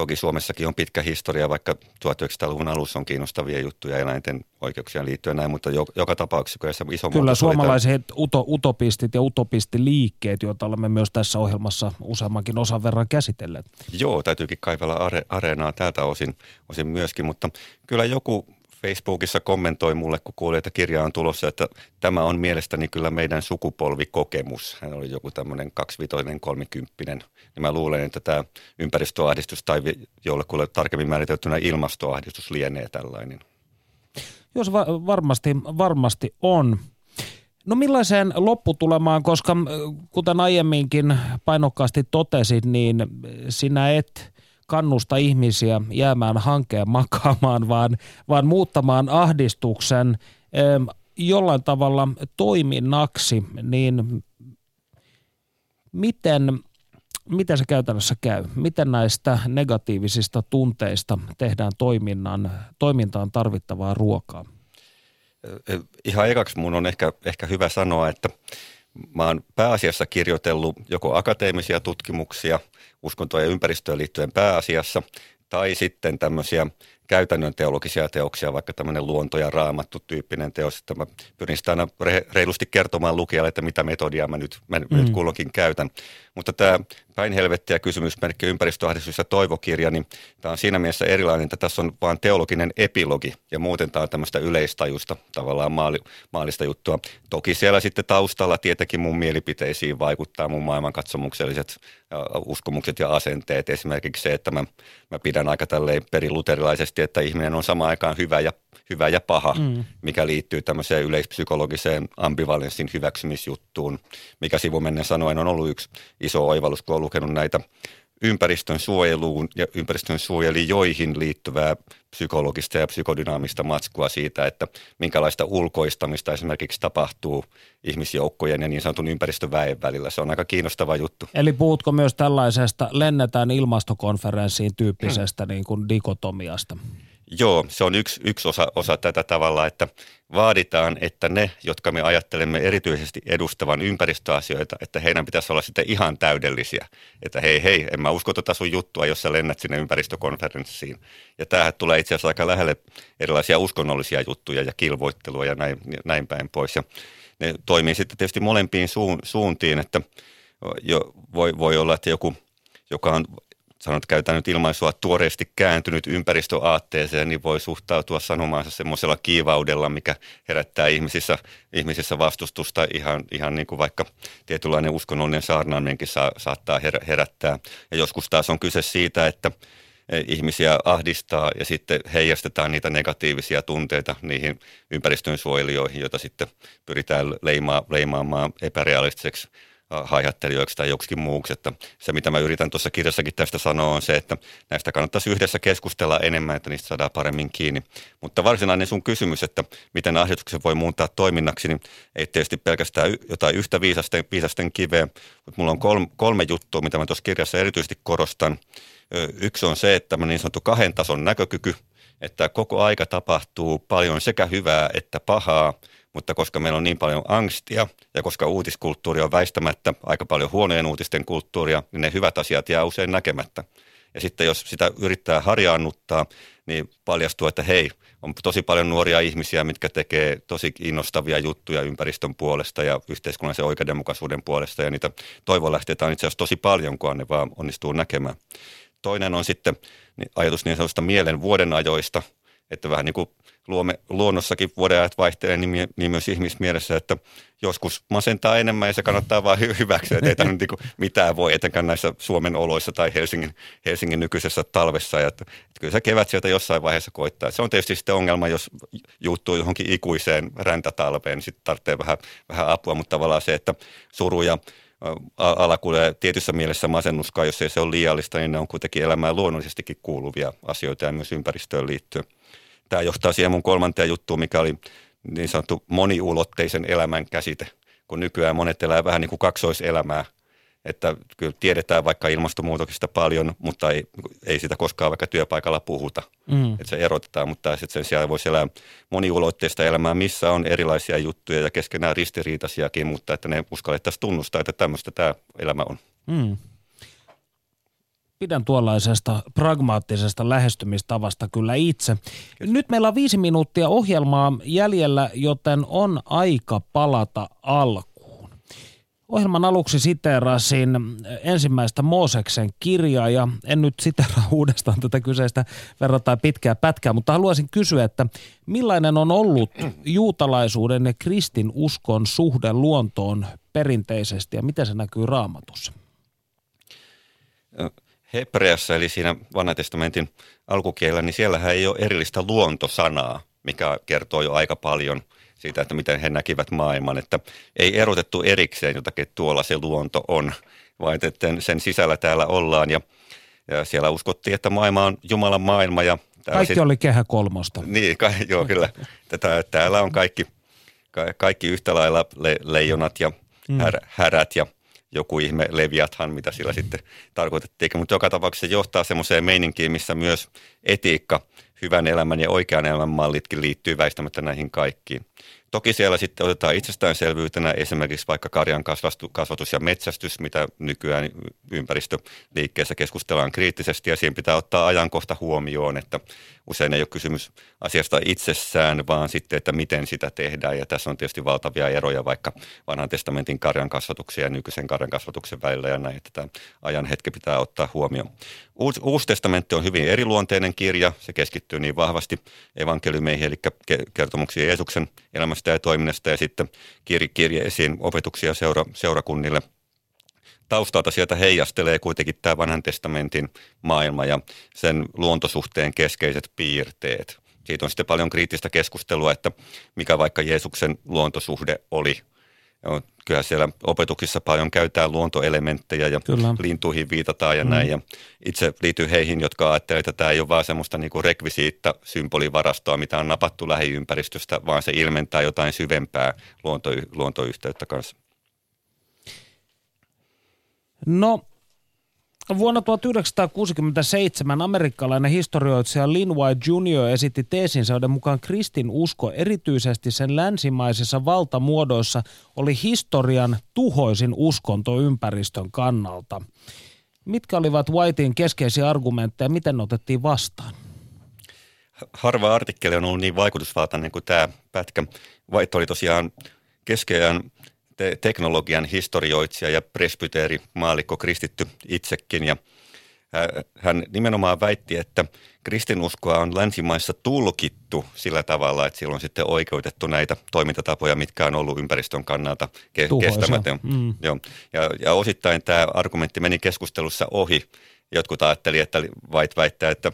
Toki Suomessakin on pitkä historia, vaikka 1900-luvun alussa on kiinnostavia juttuja eläinten oikeuksien liittyen näin, mutta jo, joka tapauksessa iso Kyllä suomalaiset uto, utopistit ja utopistiliikkeet, joita olemme myös tässä ohjelmassa useammankin osan verran käsitelleet. Joo, täytyykin kaivella are, areenaa tältä osin, osin myöskin, mutta kyllä joku Facebookissa kommentoi mulle, kun kuuli, että kirja on tulossa, että tämä on mielestäni kyllä meidän sukupolvikokemus. Hän oli joku tämmöinen kaksivitoinen, kolmikymppinen. Ja mä luulen, että tämä ympäristöahdistus tai jollekulle tarkemmin määriteltynä ilmastoahdistus lienee tällainen. Jos va- varmasti, varmasti on. No millaiseen lopputulemaan, koska kuten aiemminkin painokkaasti totesit, niin sinä et kannusta ihmisiä jäämään hankeen makaamaan, vaan, vaan muuttamaan ahdistuksen jollain tavalla toiminnaksi, niin miten, miten se käytännössä käy? Miten näistä negatiivisista tunteista tehdään toiminnan, toimintaan tarvittavaa ruokaa? Ihan ekaksi mun on ehkä, ehkä hyvä sanoa, että mä oon pääasiassa kirjoitellut joko akateemisia tutkimuksia – uskontoon ja ympäristöön liittyen pääasiassa, tai sitten tämmöisiä käytännön teologisia teoksia, vaikka tämmöinen luonto- ja raamattu tyyppinen teos, että mä pyrin sitä aina reilusti kertomaan lukijalle, että mitä metodia mä nyt, mä mm. nyt kulloinkin käytän. Mutta tämä Päin helvettiä kysymysmerkki ympäristöahdistus ja toivokirja, niin tämä on siinä mielessä erilainen, että tässä on vain teologinen epilogi ja muuten tämä on tämmöistä yleistajusta tavallaan maali, maalista juttua. Toki siellä sitten taustalla tietenkin mun mielipiteisiin vaikuttaa mun maailmankatsomukselliset uskomukset ja asenteet. Esimerkiksi se, että mä, mä pidän aika tälleen periluterilaisesti, että ihminen on samaan aikaan hyvä ja hyvä ja paha, mm. mikä liittyy tämmöiseen yleispsykologiseen ambivalenssin hyväksymisjuttuun, mikä sivumennen sanoen on ollut yksi iso oivallus, kun on lukenut näitä ympäristön suojeluun ja ympäristön suojelijoihin liittyvää psykologista ja psykodynaamista matskua siitä, että minkälaista ulkoistamista esimerkiksi tapahtuu ihmisjoukkojen ja niin sanotun ympäristöväen välillä. Se on aika kiinnostava juttu. Eli puhutko myös tällaisesta lennetään ilmastokonferenssiin tyyppisestä hmm. niin kuin dikotomiasta? Joo, se on yksi, yksi osa, osa tätä tavalla, että vaaditaan, että ne, jotka me ajattelemme erityisesti edustavan ympäristöasioita, että heidän pitäisi olla sitten ihan täydellisiä. Että hei, hei, en mä usko tota sun juttua, jos sä lennät sinne ympäristökonferenssiin. Ja tämähän tulee itse asiassa aika lähelle erilaisia uskonnollisia juttuja ja kilvoittelua ja näin, näin päin pois. Ja ne toimii sitten tietysti molempiin suuntiin, että jo, voi, voi olla, että joku, joka on sanot, käytän nyt ilmaisua, tuoreesti kääntynyt ympäristöaatteeseen, niin voi suhtautua sanomaansa semmoisella kiivaudella, mikä herättää ihmisissä, ihmisissä vastustusta ihan, ihan niin kuin vaikka tietynlainen uskonnollinen saarnaamienkin saa, saattaa herättää. Ja joskus taas on kyse siitä, että e, ihmisiä ahdistaa ja sitten heijastetaan niitä negatiivisia tunteita niihin ympäristön suojelijoihin, joita sitten pyritään leimaa, leimaamaan epärealistiseksi haihattelijoiksi tai joksikin muuksi. Että se, mitä mä yritän tuossa kirjassakin tästä sanoa, on se, että näistä kannattaisi yhdessä keskustella enemmän, että niistä saadaan paremmin kiinni. Mutta varsinainen sun kysymys, että miten ahdistuksen voi muuntaa toiminnaksi, niin ei tietysti pelkästään jotain yhtä viisasten, viisasten kiveä, mutta mulla on kolme, kolme juttua, mitä mä tuossa kirjassa erityisesti korostan. Yksi on se, että niin sanottu kahden tason näkökyky, että koko aika tapahtuu paljon sekä hyvää että pahaa, mutta koska meillä on niin paljon angstia ja koska uutiskulttuuri on väistämättä aika paljon huonojen uutisten kulttuuria, niin ne hyvät asiat jää usein näkemättä. Ja sitten jos sitä yrittää harjaannuttaa, niin paljastuu, että hei, on tosi paljon nuoria ihmisiä, mitkä tekee tosi innostavia juttuja ympäristön puolesta ja yhteiskunnallisen oikeudenmukaisuuden puolesta. Ja niitä toivolähteitä on itse asiassa tosi paljon, kun ne vaan onnistuu näkemään. Toinen on sitten ajatus niin sanotusta mielen vuoden ajoista, että vähän niin kuin luomme, luonnossakin vuodenajat vaihtelee niin, niin myös ihmismielessä, että joskus masentaa enemmän ja se kannattaa vain hyväksyä, että ei tämä niin mitään voi, etenkään näissä Suomen oloissa tai Helsingin, Helsingin nykyisessä talvessa. Ja että, että kyllä se kevät sieltä jossain vaiheessa koittaa. Se on tietysti sitten ongelma, jos juuttuu johonkin ikuiseen räntätalveen, niin sitten tarvitsee vähän, vähän apua, mutta tavallaan se, että suru ja alakulee tietyssä mielessä masennuskaan, jos ei se ole liiallista, niin ne on kuitenkin elämään luonnollisestikin kuuluvia asioita ja myös ympäristöön liittyen. Tämä johtaa siihen mun kolmanteen juttuun, mikä oli niin sanottu moniulotteisen elämän käsite, kun nykyään monet elää vähän niin kuin kaksoiselämää. Että kyllä tiedetään vaikka ilmastonmuutoksista paljon, mutta ei, ei sitä koskaan vaikka työpaikalla puhuta. Mm. Että se erotetaan, mutta sitten sen sijaan voisi elää moniulotteista elämää, missä on erilaisia juttuja ja keskenään ristiriitaisiakin, mutta että ne uskallettaisiin tunnustaa, että tämmöistä tämä elämä on. Mm pidän tuollaisesta pragmaattisesta lähestymistavasta kyllä itse. Nyt meillä on viisi minuuttia ohjelmaa jäljellä, joten on aika palata alkuun. Ohjelman aluksi siteerasin ensimmäistä Mooseksen kirjaa ja en nyt siteeraa uudestaan tätä kyseistä verrattain pitkää pätkää, mutta haluaisin kysyä, että millainen on ollut juutalaisuuden ja kristin uskon suhde luontoon perinteisesti ja miten se näkyy raamatussa? Hebreassa, eli siinä vanhan testamentin alkukielellä, niin siellähän ei ole erillistä luontosanaa, mikä kertoo jo aika paljon siitä, että miten he näkivät maailman. Että ei erotettu erikseen jotakin, että tuolla se luonto on, vaan että sen sisällä täällä ollaan. Ja, ja siellä uskottiin, että maailma on Jumalan maailma. Ja kaikki sit, oli kehä kolmosta. Niin, ka, joo kyllä. Tätä, täällä on kaikki, ka, kaikki yhtä lailla le, leijonat ja mm. här, härät ja – joku ihme leviathan, mitä sillä sitten tarkoitettiin. Mutta joka tapauksessa se johtaa semmoiseen meininkiin, missä myös etiikka, hyvän elämän ja oikean elämän mallitkin liittyy väistämättä näihin kaikkiin. Toki siellä sitten otetaan itsestäänselvyytenä esimerkiksi vaikka karjan kasvatus ja metsästys, mitä nykyään ympäristöliikkeessä keskustellaan kriittisesti ja siinä pitää ottaa ajankohta huomioon, että usein ei ole kysymys asiasta itsessään, vaan sitten, että miten sitä tehdään ja tässä on tietysti valtavia eroja vaikka vanhan testamentin karjan kasvatuksen ja nykyisen karjan kasvatuksen välillä ja näin, että tämä ajan hetki pitää ottaa huomioon. Uusi, Uusi testamentti on hyvin eriluonteinen kirja, se keskittyy niin vahvasti evankeliumeihin eli kertomuksiin Jeesuksen elämästä ja toiminnasta ja sitten kirje esiin opetuksia seura, seurakunnille. Taustalta sieltä heijastelee kuitenkin tämä vanhan testamentin maailma ja sen luontosuhteen keskeiset piirteet. Siitä on sitten paljon kriittistä keskustelua, että mikä vaikka Jeesuksen luontosuhde oli kyllä siellä opetuksissa paljon käytetään luontoelementtejä ja kyllä. lintuihin viitataan ja mm. näin. Ja itse liittyy heihin, jotka ajattelevat, että tämä ei ole vaan semmoista niinku rekvisiitta symbolivarastoa, mitä on napattu lähiympäristöstä, vaan se ilmentää jotain syvempää luonto, luontoyhteyttä kanssa. No, Vuonna 1967 amerikkalainen historioitsija Lin White Jr. esitti teesinsä, joiden mukaan kristin usko erityisesti sen länsimaisissa valtamuodoissa oli historian tuhoisin uskonto ympäristön kannalta. Mitkä olivat Whitein keskeisiä argumentteja, miten ne otettiin vastaan? Harva artikkeli on ollut niin vaikutusvaltainen kuin tämä pätkä. White oli tosiaan keskeään te- teknologian historioitsija ja presbyteeri, maalikko, kristitty itsekin. Ja hän nimenomaan väitti, että kristinuskoa on länsimaissa tulkittu sillä tavalla, että sillä on sitten oikeutettu näitä toimintatapoja, mitkä on ollut ympäristön kannalta ke- kestämätön. Mm. Joo. Ja, ja osittain tämä argumentti meni keskustelussa ohi. Jotkut ajattelivat, että White väittää, että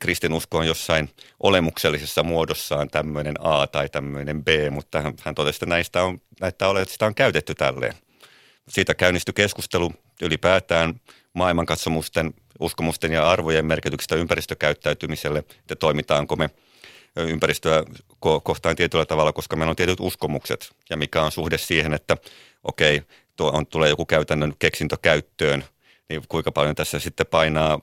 kristinusko on jossain olemuksellisessa muodossaan tämmöinen A tai tämmöinen B, mutta hän, hän totesi, että näistä on, näitä ole, että sitä on käytetty tälleen. Siitä käynnistyi keskustelu ylipäätään maailmankatsomusten, uskomusten ja arvojen merkityksestä ympäristökäyttäytymiselle, että toimitaanko me ympäristöä kohtaan tietyllä tavalla, koska meillä on tietyt uskomukset ja mikä on suhde siihen, että okei, tuo on, tulee joku käytännön keksintö käyttöön, niin kuinka paljon tässä sitten painaa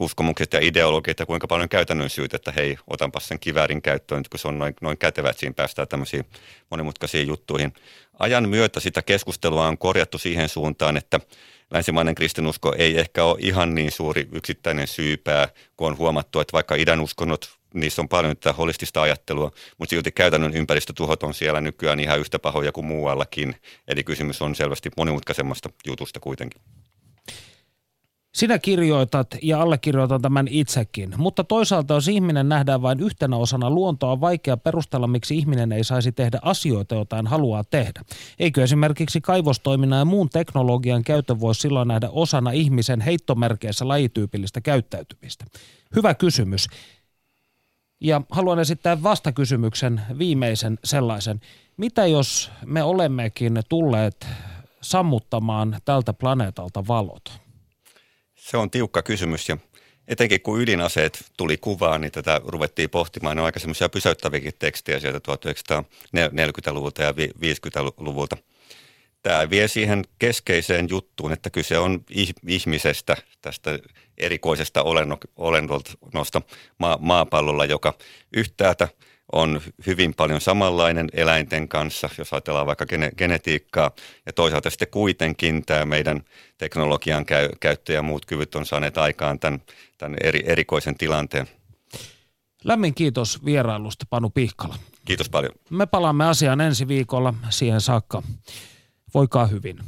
uskomukset ja ideologiat ja kuinka paljon käytännön syyt, että hei, otanpas sen kiväärin käyttöön, kun se on noin, noin kätevä, että siinä päästään tämmöisiin monimutkaisiin juttuihin. Ajan myötä sitä keskustelua on korjattu siihen suuntaan, että länsimainen kristinusko ei ehkä ole ihan niin suuri yksittäinen syypää, kun on huomattu, että vaikka idän uskonnot, niissä on paljon tätä holistista ajattelua, mutta silti käytännön ympäristötuhot on siellä nykyään ihan yhtä pahoja kuin muuallakin. Eli kysymys on selvästi monimutkaisemmasta jutusta kuitenkin. Sinä kirjoitat ja allekirjoitan tämän itsekin, mutta toisaalta jos ihminen nähdään vain yhtenä osana luontoa, on vaikea perustella, miksi ihminen ei saisi tehdä asioita, joita hän haluaa tehdä. Eikö esimerkiksi kaivostoiminnan ja muun teknologian käyttö voi silloin nähdä osana ihmisen heittomerkeissä lajityypillistä käyttäytymistä? Hyvä kysymys. Ja haluan esittää vastakysymyksen, viimeisen sellaisen. Mitä jos me olemmekin tulleet sammuttamaan tältä planeetalta valot? Se on tiukka kysymys ja etenkin kun ydinaseet tuli kuvaan, niin tätä ruvettiin pohtimaan. Ne on aika semmoisia pysäyttäviäkin tekstejä sieltä 1940-luvulta ja 50-luvulta. Tämä vie siihen keskeiseen juttuun, että kyse on ihmisestä, tästä erikoisesta olennosta maapallolla, joka yhtäältä – on hyvin paljon samanlainen eläinten kanssa, jos ajatellaan vaikka genetiikkaa, ja toisaalta sitten kuitenkin tämä meidän teknologian käy, käyttö ja muut kyvyt on saaneet aikaan tämän, tämän eri, erikoisen tilanteen. Lämmin kiitos vierailusta Panu Pihkala. Kiitos paljon. Me palaamme asiaan ensi viikolla. Siihen saakka. Voikaa hyvin.